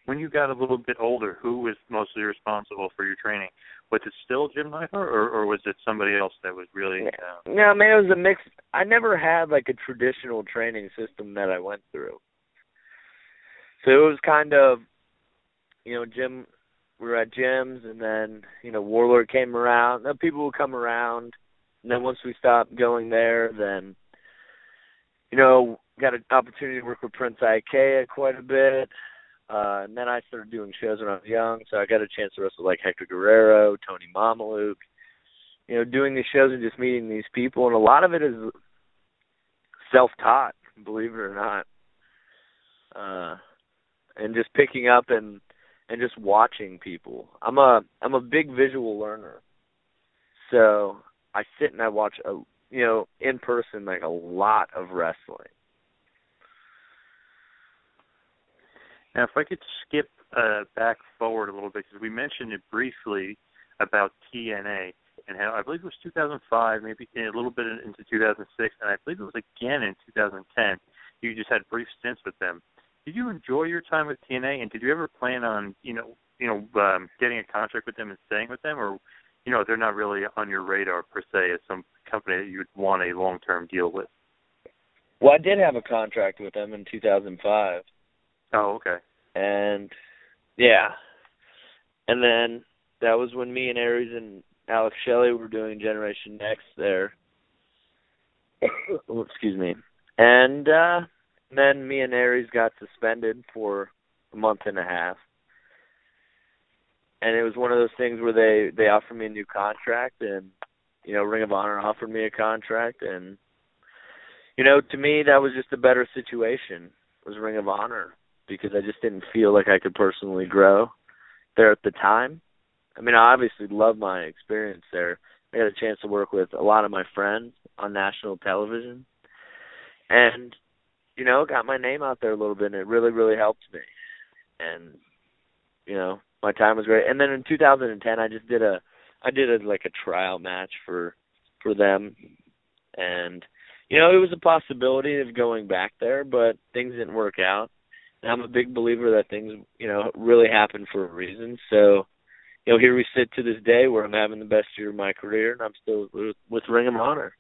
When you got a little bit older, who was mostly responsible for your training? Was it still Jim Neidhart, or, or was it somebody else that was really? Uh... Yeah, I mean, it was a mix. I never had like a traditional training system that I went through. So it was kind of, you know, Jim. We were at gyms, and then you know, Warlord came around. Then people would come around, and then once we stopped going there, then, you know, got an opportunity to work with Prince Iaukea quite a bit. Uh, and then I started doing shows when I was young, so I got a chance to wrestle like Hector Guerrero, Tony Mamaluke. You know, doing these shows and just meeting these people, and a lot of it is self-taught, believe it or not. Uh, and just picking up and and just watching people. I'm a I'm a big visual learner. So I sit and I watch a you know, in person like a lot of wrestling. Now, if I could skip uh, back forward a little bit, because we mentioned it briefly about TNA and how I believe it was 2005, maybe a little bit into 2006, and I believe it was again in 2010. You just had brief stints with them did you enjoy your time with TNA, and did you ever plan on you know you know um, getting a contract with them and staying with them, or you know they're not really on your radar per se as some company that you'd want a long term deal with? Well, I did have a contract with them in 2005. Oh, okay. And yeah, and then that was when me and Aries and Alex Shelley were doing Generation Next there. oh, excuse me. And uh then me and Aries got suspended for a month and a half. And it was one of those things where they they offered me a new contract and you know, Ring of Honor offered me a contract and you know, to me that was just a better situation was Ring of Honor because I just didn't feel like I could personally grow there at the time. I mean, I obviously love my experience there. I got a chance to work with a lot of my friends on national television. And you know, got my name out there a little bit, and it really, really helped me. And you know, my time was great. And then in 2010, I just did a, I did a like a trial match for, for them, and you know, it was a possibility of going back there, but things didn't work out. And I'm a big believer that things, you know, really happen for a reason. So, you know, here we sit to this day where I'm having the best year of my career, and I'm still with, with Ring of Honor.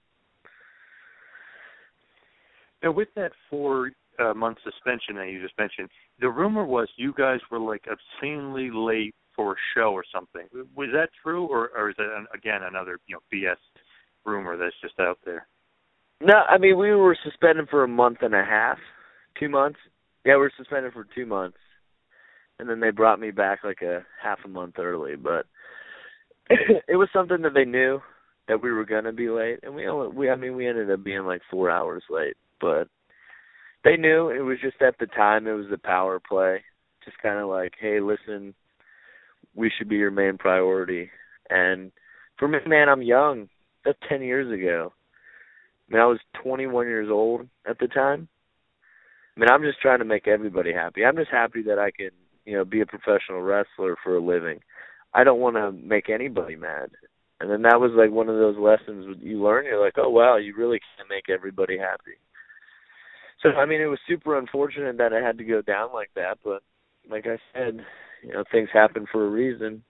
Now, with that four uh, month suspension that you just mentioned, the rumor was you guys were like obscenely late for a show or something. Was that true, or, or is that an, again another you know BS rumor that's just out there? No, I mean we were suspended for a month and a half, two months. Yeah, we were suspended for two months, and then they brought me back like a half a month early. But it was something that they knew that we were gonna be late, and we only we I mean we ended up being like four hours late but they knew it was just at the time it was the power play, just kind of like, hey, listen, we should be your main priority. And for me, man, I'm young. That's ten years ago. I mean, I was 21 years old at the time. I mean, I'm just trying to make everybody happy. I'm just happy that I can, you know, be a professional wrestler for a living. I don't want to make anybody mad. And then that was like one of those lessons you learn. You're like, oh wow, you really can't make everybody happy. So I mean, it was super unfortunate that it had to go down like that, but like I said, you know, things happen for a reason.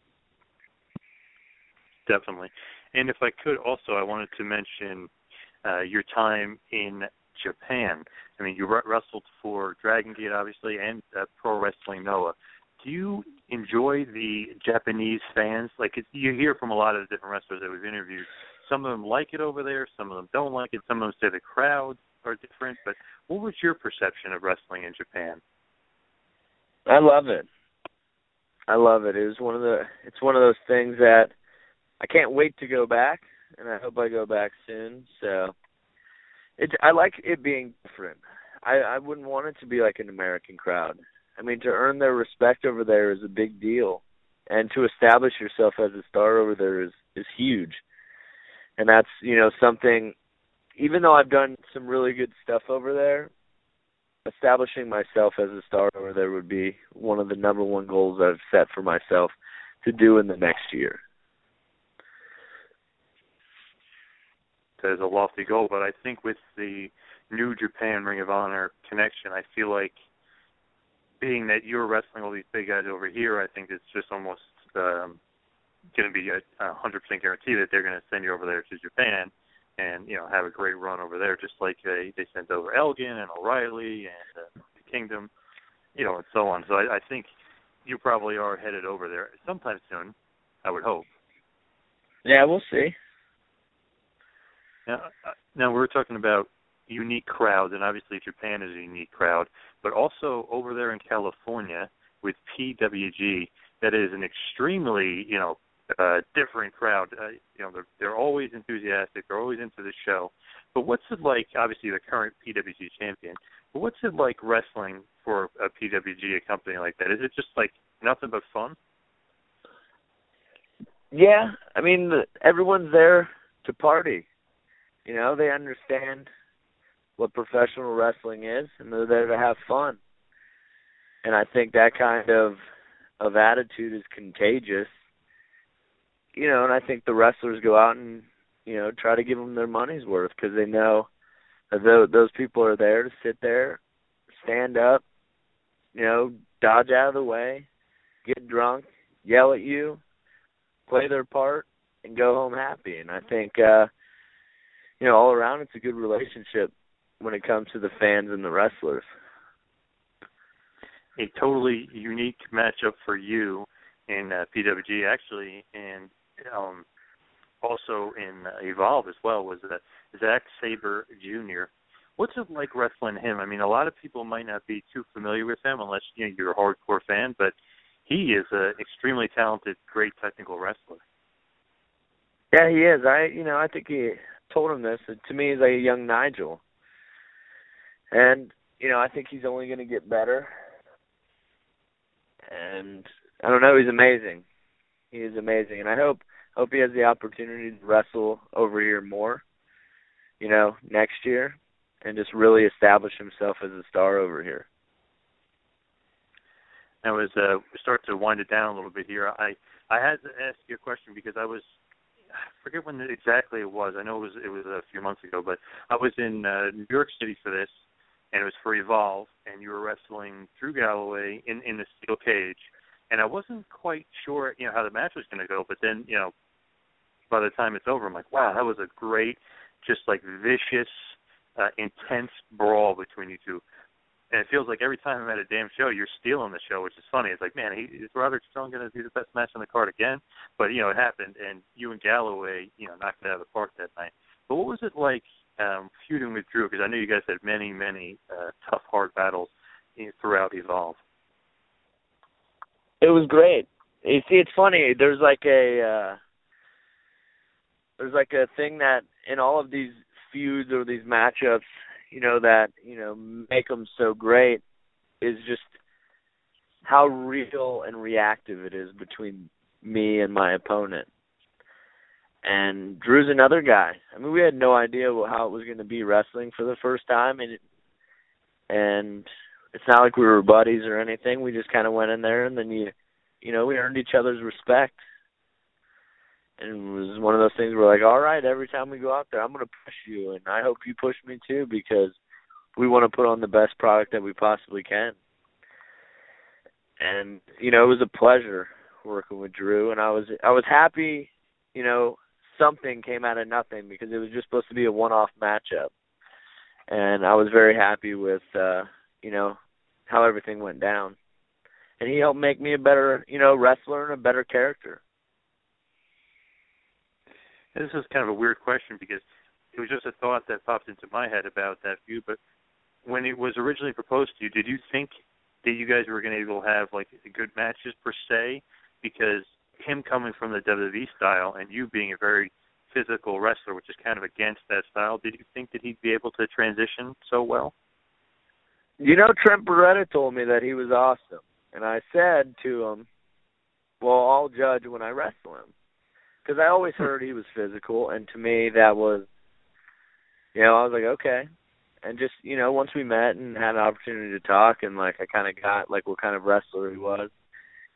Definitely. And if I could also, I wanted to mention uh, your time in Japan. I mean, you wrestled for Dragon Gate, obviously, and uh, Pro Wrestling Noah. Do you enjoy the Japanese fans? Like you hear from a lot of the different wrestlers that we've interviewed. Some of them like it over there. Some of them don't like it. Some of them say the crowds are different. But what was your perception of wrestling in Japan? I love it. I love it. It was one of the. It's one of those things that I can't wait to go back, and I hope I go back soon. So it I like it being different. I I wouldn't want it to be like an American crowd. I mean, to earn their respect over there is a big deal, and to establish yourself as a star over there is is huge. And that's you know something. Even though I've done some really good stuff over there, establishing myself as a star over there would be one of the number one goals I've set for myself to do in the next year. That is a lofty goal, but I think with the New Japan Ring of Honor connection, I feel like being that you're wrestling all these big guys over here, I think it's just almost um, going to be a, a hundred percent guarantee that they're going to send you over there to Japan and you know have a great run over there, just like they they sent over Elgin and O'Reilly and uh, Kingdom, you know, and so on. So I, I think you probably are headed over there sometime soon. I would hope. Yeah, we'll see. Now, uh, now we're talking about unique crowds, and obviously Japan is a unique crowd, but also over there in California with PWG, that is an extremely, you know, uh, different crowd. Uh, you know, they're they're always enthusiastic. They're always into the show. But what's it like? Obviously, the current PWG champion. But what's it like wrestling for a PWG, a company like that? Is it just like nothing but fun? Yeah, I mean, everyone's there to party. You know, they understand what professional wrestling is, and they're there to have fun. And I think that kind of of attitude is contagious you know, and I think the wrestlers go out and you know try to give them their money's worth because they know that those people are there to sit there, stand up, you know, dodge out of the way, get drunk, yell at you, play their part, and go home happy. And I think uh you know all around it's a good relationship when it comes to the fans and the wrestlers. A totally unique matchup for you in uh, PWG actually, and um, also in uh, Evolve as well was uh, Zack Sabre Jr. What's it like wrestling him? I mean, a lot of people might not be too familiar with him unless you know you're a hardcore fan, but he is an extremely talented, great technical wrestler. Yeah, he is. I, you know, I think he told him this. To me, he's like a young Nigel, and you know, I think he's only going to get better. And I don't know, he's amazing. He is amazing, and I hope hope he has the opportunity to wrestle over here more, you know, next year, and just really establish himself as a star over here. Now, as uh, start to wind it down a little bit here, I I had to ask you a question because I was I forget when exactly it was. I know it was it was a few months ago, but I was in uh, New York City for this, and it was for Evolve, and you were wrestling Drew Galloway in in the steel cage and I wasn't quite sure, you know, how the match was going to go. But then, you know, by the time it's over, I'm like, wow, that was a great, just like vicious, uh, intense brawl between you two. And it feels like every time I'm at a damn show, you're stealing the show, which is funny. It's like, man, he, is Roderick Strong going to be the best match on the card again? But you know, it happened, and you and Galloway, you know, knocked it out of the park that night. But what was it like um, feuding with Drew? Because I know you guys had many, many uh, tough, hard battles throughout Evolve it was great. You see, it's funny. There's like a uh, there's like a thing that in all of these feuds or these matchups, you know, that you know make them so great is just how real and reactive it is between me and my opponent. And Drew's another guy. I mean, we had no idea how it was going to be wrestling for the first time, and it, and it's not like we were buddies or anything. We just kind of went in there, and then you, you know, we earned each other's respect. And it was one of those things where like, all right, every time we go out there, I'm going to push you, and I hope you push me too because we want to put on the best product that we possibly can. And you know, it was a pleasure working with Drew, and I was I was happy, you know, something came out of nothing because it was just supposed to be a one-off matchup, and I was very happy with. uh you know, how everything went down. And he helped make me a better, you know, wrestler and a better character. This is kind of a weird question because it was just a thought that popped into my head about that view. But when it was originally proposed to you, did you think that you guys were going to be able to have like good matches per se? Because him coming from the WWE style and you being a very physical wrestler, which is kind of against that style, did you think that he'd be able to transition so well? You know, Trent Beretta told me that he was awesome, and I said to him, "Well, I'll judge when I wrestle him," because I always heard he was physical, and to me that was, you know, I was like, okay, and just you know, once we met and had an opportunity to talk, and like I kind of got like what kind of wrestler he was,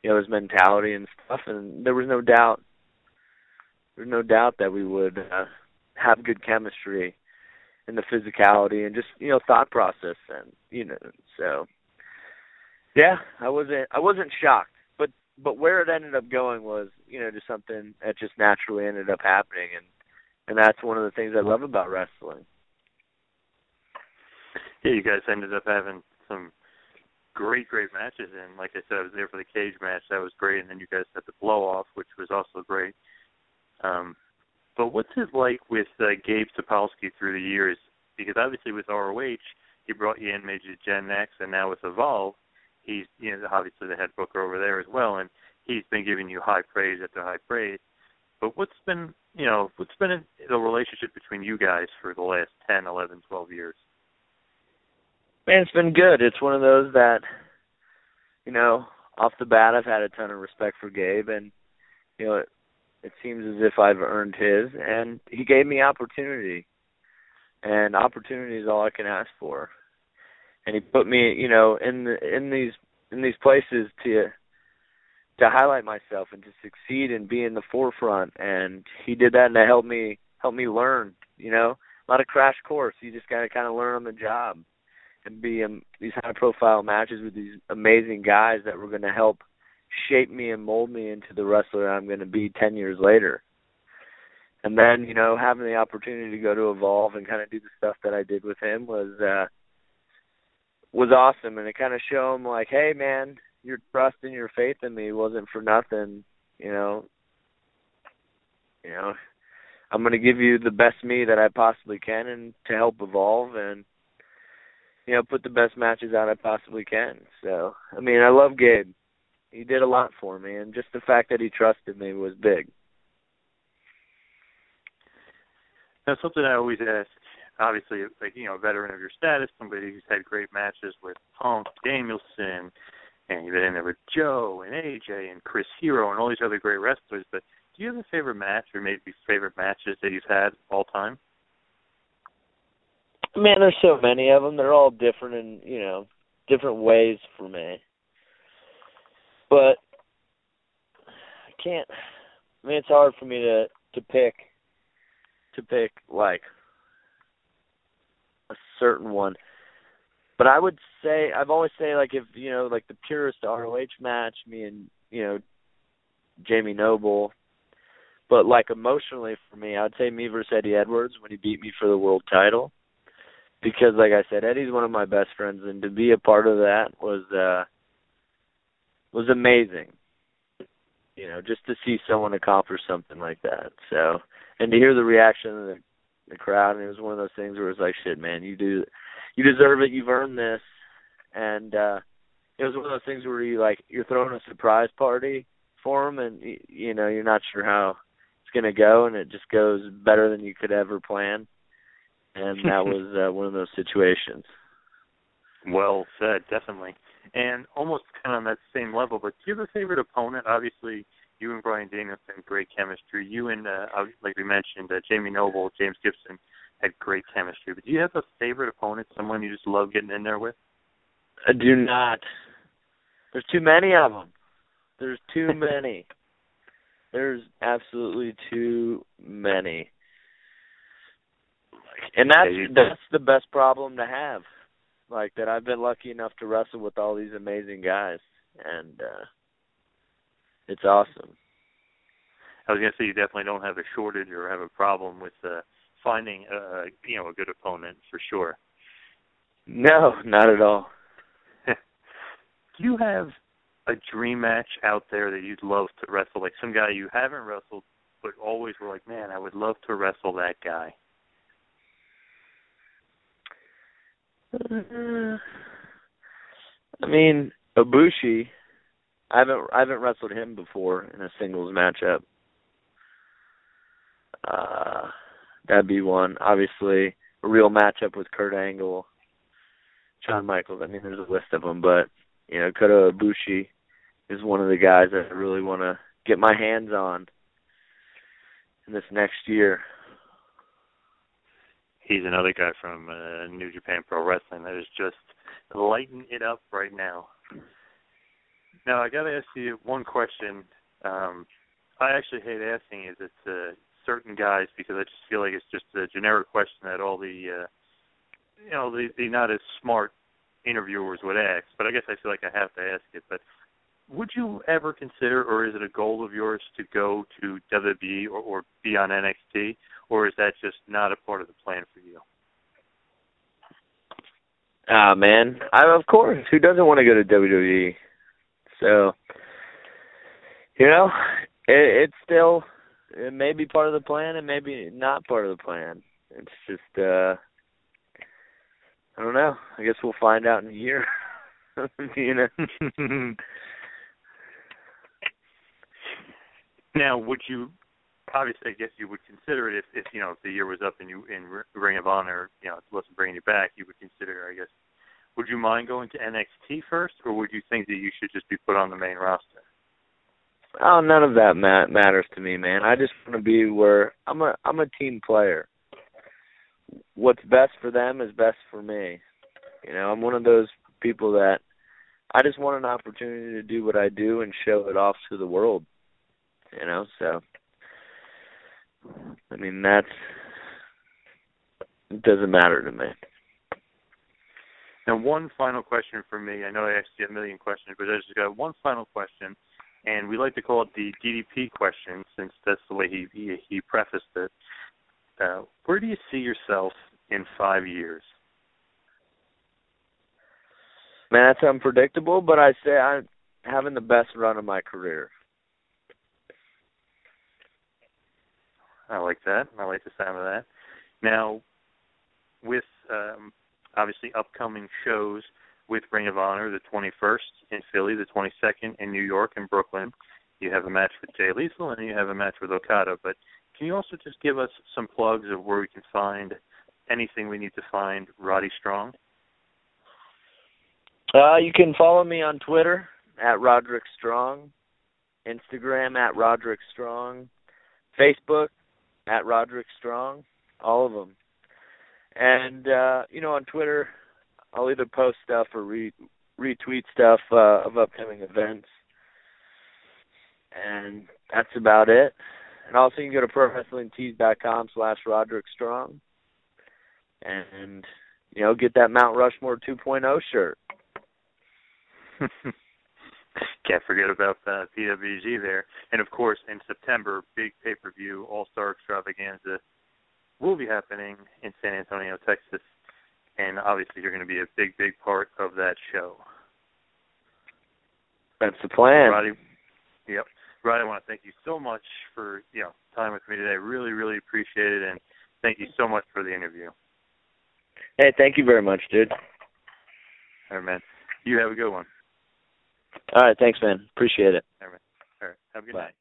you know, his mentality and stuff, and there was no doubt, there was no doubt that we would uh, have good chemistry and the physicality and just you know thought process and you know so yeah i wasn't i wasn't shocked. But but where it ended up going was you know just something that just naturally ended up happening. And and that's one of the things i love about wrestling. Yeah you guys ended up having some great great matches. And like i said i was there for the cage match. That was great. And then you guys had the blow off which was also great. Um but what's it like with uh, Gabe Sapolsky through the years? Because obviously with ROH, he brought you in, made you Gen X, and now with Evolve, he's you know obviously the head booker over there as well, and he's been giving you high praise after high praise. But what's been you know what's been the relationship between you guys for the last ten, eleven, twelve years? Man, it's been good. It's one of those that you know off the bat I've had a ton of respect for Gabe, and you know it seems as if I've earned his, and he gave me opportunity, and opportunity is all I can ask for. And he put me, you know, in the in these in these places to to highlight myself and to succeed and be in the forefront. And he did that, and to help me help me learn. You know, not a crash course. You just gotta kind of learn on the job and be in these high profile matches with these amazing guys that were going to help shape me and mold me into the wrestler I'm going to be 10 years later. And then, you know, having the opportunity to go to Evolve and kind of do the stuff that I did with him was uh was awesome and it kind of showed him like, "Hey man, your trust and your faith in me wasn't for nothing, you know. You know, I'm going to give you the best me that I possibly can and to help evolve and you know, put the best matches out I possibly can. So, I mean, I love Gabe he did a lot for me, and just the fact that he trusted me was big. Now, something I always ask, obviously, like you know, a veteran of your status, somebody who's had great matches with Punk, Danielson, and you've been in there with Joe and AJ and Chris Hero and all these other great wrestlers. But do you have a favorite match or maybe favorite matches that you've had all time? Man, there's so many of them. They're all different in you know different ways for me but I can't. I mean, it's hard for me to to pick to pick like a certain one. But I would say I've always say like if you know like the purest ROH match, me and you know Jamie Noble. But like emotionally for me, I'd say me versus Eddie Edwards when he beat me for the world title. Because like I said, Eddie's one of my best friends and to be a part of that was uh was amazing. You know, just to see someone accomplish something like that. So, and to hear the reaction of the, the crowd, and it was one of those things where it was like, "Shit, man, you do, you deserve it. You've earned this." And uh it was one of those things where you like you're throwing a surprise party for them, and you know you're not sure how it's going to go, and it just goes better than you could ever plan. And that was uh, one of those situations. Well said, definitely and almost kind of on that same level. But do you have a favorite opponent? Obviously, you and Bryan Danielson great chemistry. You and uh, like we mentioned, uh, Jamie Noble, James Gibson had great chemistry. But do you have a favorite opponent? Someone you just love getting in there with? I do not. There's too many of them. There's too many. There's absolutely too many. And that's that's the best problem to have like that I've been lucky enough to wrestle with all these amazing guys and uh it's awesome. I was gonna say you definitely don't have a shortage or have a problem with uh finding uh you know a good opponent for sure. No, not at all. Do you have a dream match out there that you'd love to wrestle, like some guy you haven't wrestled but always were like, Man, I would love to wrestle that guy. Uh, I mean, Ibushi. I haven't I haven't wrestled him before in a singles matchup. Uh, that'd be one. Obviously, a real matchup with Kurt Angle, Shawn Michaels. I mean, there's a list of them, but you know, Kota Ibushi is one of the guys that I really want to get my hands on in this next year. He's another guy from uh, New Japan Pro Wrestling that is just lighting it up right now. Now I got to ask you one question. Um, I actually hate asking is it uh, certain guys because I just feel like it's just a generic question that all the uh, you know the, the not as smart interviewers would ask. But I guess I feel like I have to ask it. But would you ever consider, or is it a goal of yours to go to WWE or, or be on NXT, or is that just not a part of the plan for you? Ah, uh, man, I of course. Who doesn't want to go to WWE? So, you know, it, it's still it may be part of the plan and maybe not part of the plan. It's just uh I don't know. I guess we'll find out in a year. you know. now, would you obviously, I guess you would consider it if, if you know if the year was up and you in Ring of Honor, you know, wasn't bringing you back, you would consider, I guess. Would you mind going to NXT first, or would you think that you should just be put on the main roster? Oh, none of that ma- matters to me, man. I just want to be where I'm a I'm a team player. What's best for them is best for me. You know, I'm one of those people that I just want an opportunity to do what I do and show it off to the world. You know, so I mean that's it doesn't matter to me. Now, one final question for me. I know I asked you a million questions, but I just got one final question and we like to call it the DDP question since that's the way he he, he prefaced it. Uh, where do you see yourself in five years? Man, that's unpredictable, but I say I'm having the best run of my career. I like that. I like the sound of that. Now, with um, obviously upcoming shows with Ring of Honor the 21st in Philly, the 22nd in New York and Brooklyn. You have a match with Jay Lethal and you have a match with Okada. But can you also just give us some plugs of where we can find anything we need to find Roddy Strong? Uh, you can follow me on Twitter at Roderick Strong, Instagram at Roderick Strong, Facebook at Roderick Strong, all of them. And uh, you know, on Twitter, I'll either post stuff or re- retweet stuff uh, of upcoming events, and that's about it. And also, you can go to prowrestlingtees.com slash Roderick Strong, and you know, get that Mount Rushmore 2.0 shirt. Can't forget about uh, PWG there, and of course, in September, big pay-per-view All Star Extravaganza will be happening in San Antonio, Texas and obviously you're going to be a big, big part of that show. That's the plan. Roddy, yep. Roddy, I want to thank you so much for you know time with me today. Really, really appreciate it, and thank you so much for the interview. Hey, thank you very much, dude. All right, man. You have a good one. All right, thanks, man. Appreciate it. All right, All right. Have a good Bye. night.